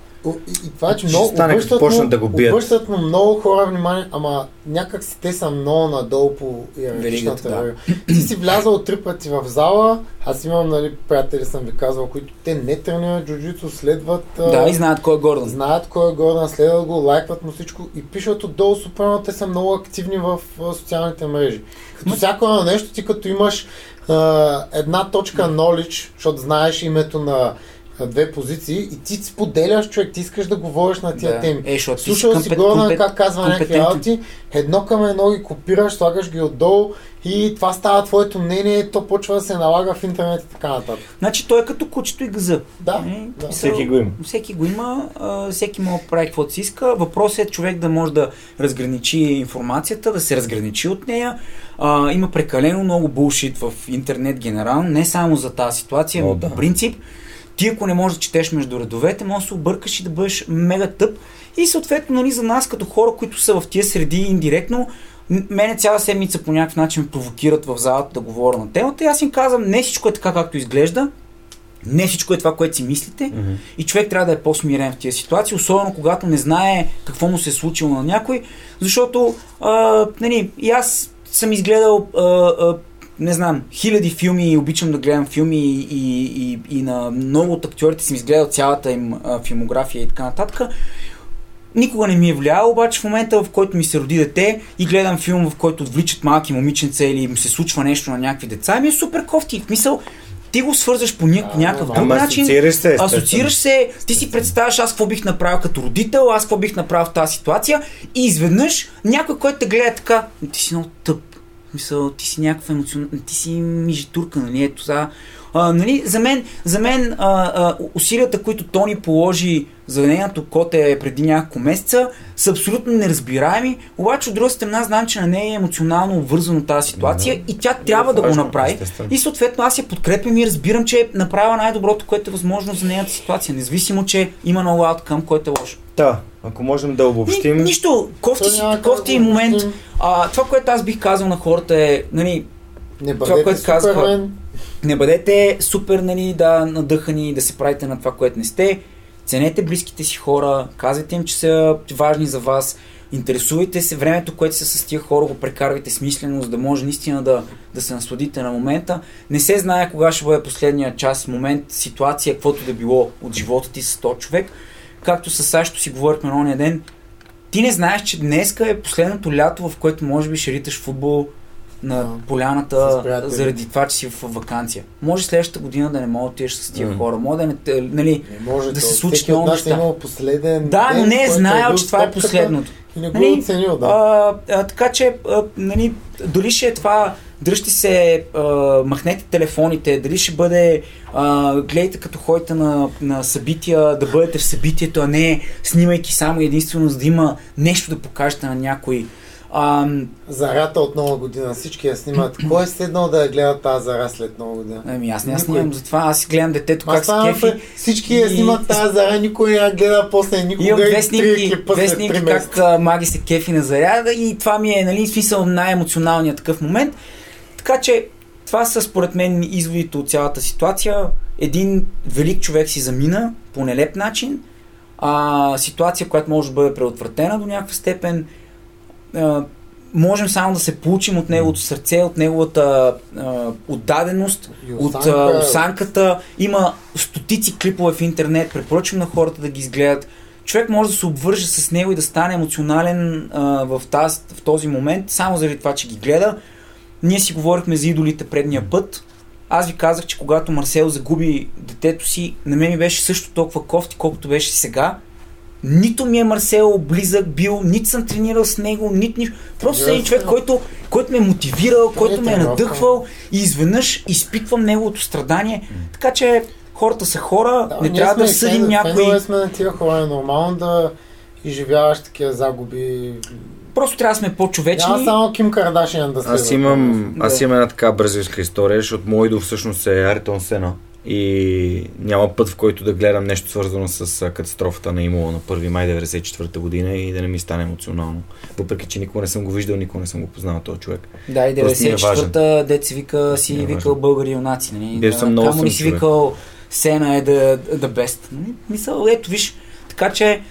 И, това, е, че много стане, обръщат, му, да го бият. обръщат му много хора внимание, ама някак си те са много надолу по иерархичната да. верига. Ти си влязал три пъти в зала, аз имам нали, приятели, съм ви казвал, които те не тренират джуджицу, следват, Да, и знаят кой е Гордон. знаят кой е Гордан, следват го, лайкват му всичко и пишат отдолу супер, много, те са много активни в социалните мрежи. Като всяко едно нещо, ти като имаш а, една точка knowledge, защото знаеш името на две позиции и ти споделяш човек, ти искаш да говориш на тия Да. теми. Е, Слушал си компет- Гордан компет- как казва някакви работи, едно към едно ги копираш, слагаш ги отдолу и това става твоето мнение, то почва да се налага в интернет и така нататък. Значи той е като кучето и газа. Да, Е, да. Всеки го има. Всеки го има, а, всеки може да прави каквото си иска. Въпросът е човек да може да разграничи информацията, да се разграничи от нея. А, има прекалено много булшит в интернет генерално, не само за тази ситуация, О, но да. по принцип. Ти ако не можеш да четеш между редовете, може да се объркаш и да бъдеш мега тъп. И съответно, нали, за нас като хора, които са в тия среди индиректно, мене цяла седмица по някакъв начин провокират в залата да говоря на темата. И аз им казвам, не всичко е така, както изглежда. Не всичко е това, което си мислите. И човек трябва да е по-смирен в тия ситуации, особено когато не знае какво му се е случило на някой, защото а, нали, и аз съм изгледал а, а, не знам, хиляди филми и обичам да гледам филми и, и, и, и на много от актьорите съм изгледал цялата им а, филмография и така нататък. никога не ми е влияло, обаче в момента, в който ми се роди дете и гледам филм, в който отвличат малки момиченца или им се случва нещо на някакви деца, ми е супер кофти. В мисъл, ти го свързваш по ня- някакъв друг начин. асоциираш се, естествено. Асоциираш се, ти си представяш аз какво бих направил като родител, аз какво бих направил в тази ситуация и изведнъж някой, който те гледа така, ти си много тъп. Мисъл, ти си някаква емоционална, ти си мижитурка, нали, ето сега. А, нали, за мен, за мен а, а, усилията, които Тони положи за нейното коте преди няколко месеца, са абсолютно неразбираеми, обаче от друга страна знам, че на нея е емоционално обвързано тази ситуация и тя трябва да го важно, направи. естествено. И съответно аз я подкрепям и разбирам, че е направила най-доброто, което е възможно за нейната ситуация, независимо, че има много ауткъм, който е лошо. Да, ако можем да обобщим. Ни, нищо, кофти, си, кофти да и момент. А, това, което аз бих казал на хората е, нали, Не Това, което казаха- супермен. не бъдете супер, нали, да, надъхани, да се правите на това, което не сте. Ценете близките си хора, казвайте им, че са важни за вас. Интересувайте се, времето, което се с тия хора, го прекарвайте смислено, за да може наистина да, да се насладите на момента. Не се знае кога ще бъде последния час, момент, ситуация, каквото да било от живота ти с този човек. Както с Сашто си говорихме на ония ден, ти не знаеш, че днеска е последното лято, в което може би ще риташ футбол на Да. поляната заради това, че си в вакансия. Може следващата година да не мога да отидеш с тия М. хора. Може да не, нали, Не може Да се случи много е неща. имал последен да, но не е знаел, че това е последното. И не го Нали, е оценил, да. А, а, така че, а, нали, дали ще е това, дръжте се, а, махнете телефоните, дали ще бъде, а, гледайте като ходите на, на събития, да бъдете в събитието, а не снимайки само единствено, за да има нещо да покажете на някой. А, Зарата от нова година. Всички я снимат. Кой е седнал да я гледа тази зара след нова година? ами аз не я снимам за това, аз гледам детето как се кефи. Всички я снимат тази зара, никой не я гледа после никога. Имам две снимки, две снимки как Маги се кефи на заряда и това ми е нали, смисъл най-емоционалният такъв момент. Така че това са според мен изводите от цялата ситуация. Един велик човек си замина по нелеп начин. А, ситуация, която може да бъде преотвратена до някаква степен. А, можем само да се получим от неговото сърце, от неговата а, отдаденост, от а, осанката. Има стотици клипове в интернет, препоръчвам на хората да ги изгледат. Човек може да се обвърже с него и да стане емоционален а, в, таз, в този момент, само заради това, че ги гледа. Ние си говорихме за идолите предния път. Аз ви казах, че когато Марсел загуби детето си, на мен ми беше също толкова кофти, колкото беше сега. Нито ми е Марсел близък бил, нито съм тренирал с него, нито нищо. Просто съм един човек, който, който ме е мотивирал, който ме е надъхвал и изведнъж изпитвам неговото страдание. Така че хората са хора, Да, не ние трябва да съдим някой. фенове сме на тия хора. Е нормално да изживяваш такива загуби. Просто трябва да сме по-човечни. Няма само Ким Кардашиан да следва. Аз имам, Да. аз имам една така бразилска история, защото мой идол всъщност е Аритон Сена. И няма път, в който да гледам нещо свързано с катастрофата на Имула на 1 май 1994 година и да не ми стане емоционално. Въпреки, че никога не съм го виждал, никога не съм го познал този човек. Да, и Просто ми е важен. 94-та деца вика си е викал българи юнаци. Нали? Бил съм много съм си викал Сена е да, да best. Нали? Мисъл, ето виж. Така че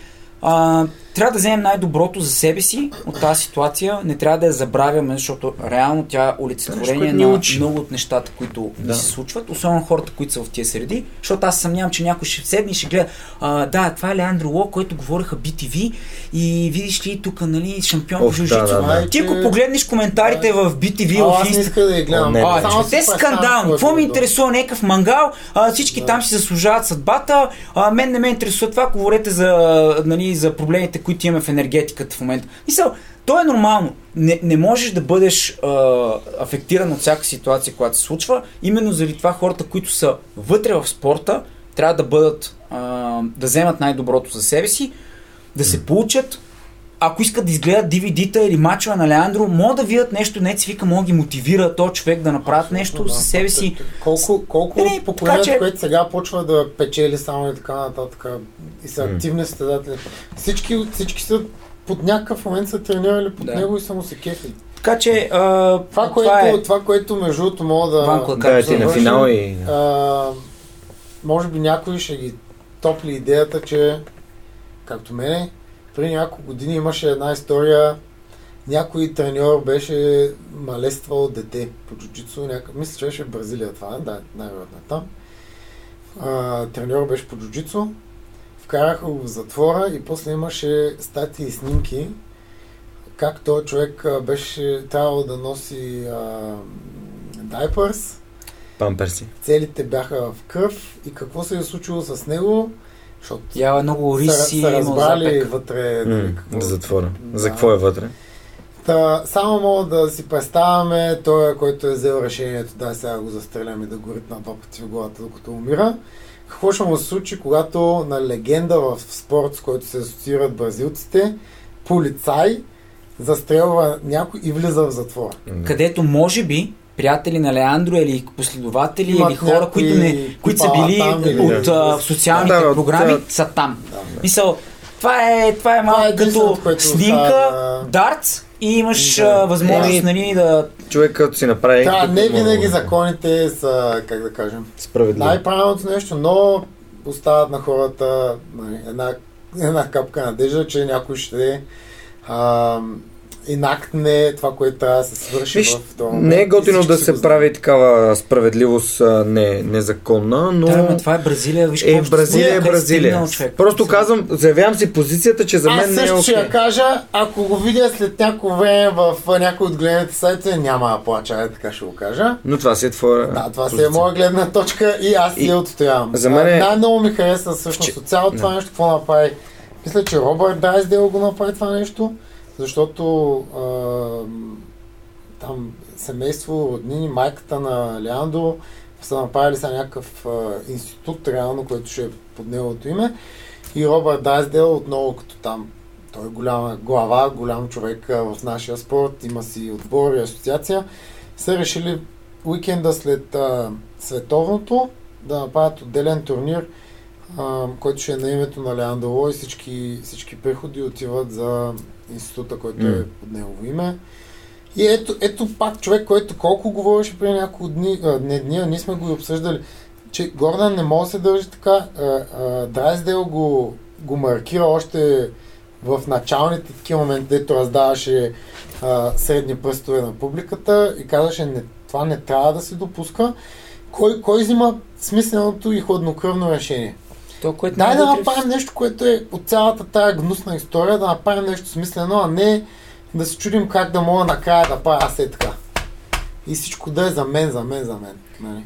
а, трябва да вземем най-доброто за себе си от тази ситуация. Не трябва да я забравяме, защото реално тя е олицетворение на учи. много от нещата, които Да. ни се случват. Особено хората, които са в тия среди. Защото аз съмнявам, че някой ще седне и ще гледа. А, да, това е Леандро Ло, който говореха BTV и видиш ли тук, нали, шампион по Оф, да, жужицу. да, да. Ти ако погледнеш коментарите в BTV, А, в аз не Инста, иска да я гледам. А, си те е Какво ме било. интересува някакъв мангал? А, всички Да. там си заслужават съдбата. А, мен не ме интересува това, ако говорите за, нали, за проблемите, които имаме в енергетиката в момента. Мисъл, то е нормално. Не, не можеш да бъдеш а, афектиран от всяка ситуация, която се случва. Именно заради това хората, които са вътре в спорта, трябва да бъдат, а, да вземат най-доброто за себе си, да се получат, ако искат да изгледат DVD-та или мачове на Леандро, могат да видят нещо, не си вика, могат да ги мотивира този човек да направят нещо Да, със себе си. Колко, колко Не, не, от поколението, че- което сега почва да печели само и така нататък и са активни състезатели, всички, всички са под някакъв момент са тренирали под Да. него и са му се кефи. Така че а, Това, което, е това, което между другото мога да... Ванко, Да, ти на финал и... А, може би някой ще ги топли идеята, че както мене, преди няколко години имаше една история, някой треньор беше малествал дете по джуджицу, някак... мисля, че беше в Бразилия това, да, най-вероятно е там. А, треньор беше по джуджицу. вкараха го в затвора и после имаше статии и снимки, как този човек беше трябвало да носи а, дайпърс, Памперси. целите бяха в кръв и какво се е случило с него, защото Яла много са, риси, са има разбрали запек. вътре нали, какво- за затвора. Да. За какво е вътре? Та, само мога да си представяме той, който е взел решението да сега го застрелям и да го ритна два пъти в главата, докато умира. Какво ще му се случи, когато на легенда в спорт, с който се асоциират бразилците, полицай застрелва някой и влиза в затвора. М. Където може би приятели на Леандро или последователи Имат или хора, които, не, които са били там от нещо. а, социалните Да, програми, а, са там. Да. Мисъл, това е, това е малко като единственото, което снимка, остава. дартс и имаш Да. възможност Е, нали, да... Човек като си направи... Да, като не винаги законите са, как да кажем, най-правилното нещо, но остават на хората нали, една, една капка надежда, че някой ще а, инактне това, което трябва да се свърши Виж, в момент. не е готино да се прави такава справедливост не, незаконна, но... Да, ама това е Бразилия, виж Е, Бразилия е Бразилия. стигнал човек. Просто казвам, заявявам си позицията, че за Аз мен не е също ще я кажа, ако го видя след някакво време в някой от гледните сайта, няма да плача, е, така ще го кажа. Но това си е твоя Да, това си е позиция. моя гледна точка и аз си И я отстоявам. за мен е- Най-много ми харесва всъщност от цялото това нещо, какво направи. Мисля, че Робърт Дайсдел го направи това нещо, защото а, там семейство, роднини, майката на Леандро са направили са някакъв а, институт, реално, който ще е под неговото име. И Робърт Дайсдел отново като там той е голяма глава, голям човек а, в нашия спорт, има си отбор и асоциация, са решили уикенда след а, световното да направят отделен турнир, а, който ще е на името на Леандро Ло и всички, всички приходи отиват за института, който е под негово име. И ето, ето пак човек, който колко говореше преди няколко дни, а, не дни, а ние сме го обсъждали, че Гордан не може да се държи така. Драйсдел го, го маркира още в началните такива моменти, дето раздаваше а, средни пръстове на публиката и казваше, не, това не трябва да се допуска. Кой, кой взима смисленото и хладнокръвно решение? То, което Дай не е да направим нещо, което е от цялата тая гнусна история, да направим нещо смислено, а не да се чудим как да мога накрая да правя аз е така. И всичко да е за мен, за мен, за мен. Нали?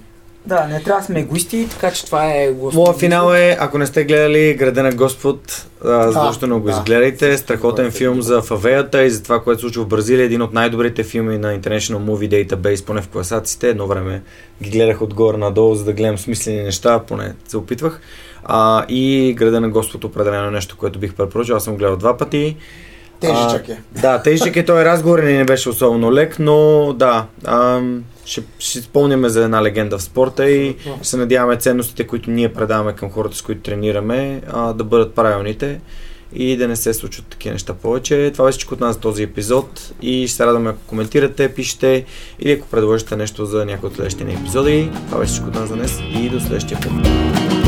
Да, не трябва да сме егоисти, така че това е... Моя финал е, ако не сте гледали Града на Господ, задължително го да. изгледайте. Страхотен Добре, филм за фавеята и за това, което се случва в Бразилия. Един от най-добрите филми на International Movie Database, поне в класациите. Едно време ги гледах отгоре надолу, за да гледам смислени неща, поне се опитвах. А, и Града на Господ определено е нещо, което бих препоръчал. Аз съм гледал два пъти. Тежичък е. Да, тежък е този разговор и не беше особено лек, но да, ам, ще, ще спомняме за една легенда в спорта и ще се надяваме ценностите, които ние предаваме към хората, с които тренираме, а, да бъдат правилните и да не се случват такива неща повече. Това беше всичко от нас за този епизод и ще се радваме ако коментирате, пишете или ако предложите нещо за някой от следващите епизоди. Това беше всичко от нас за днес и до следващия път.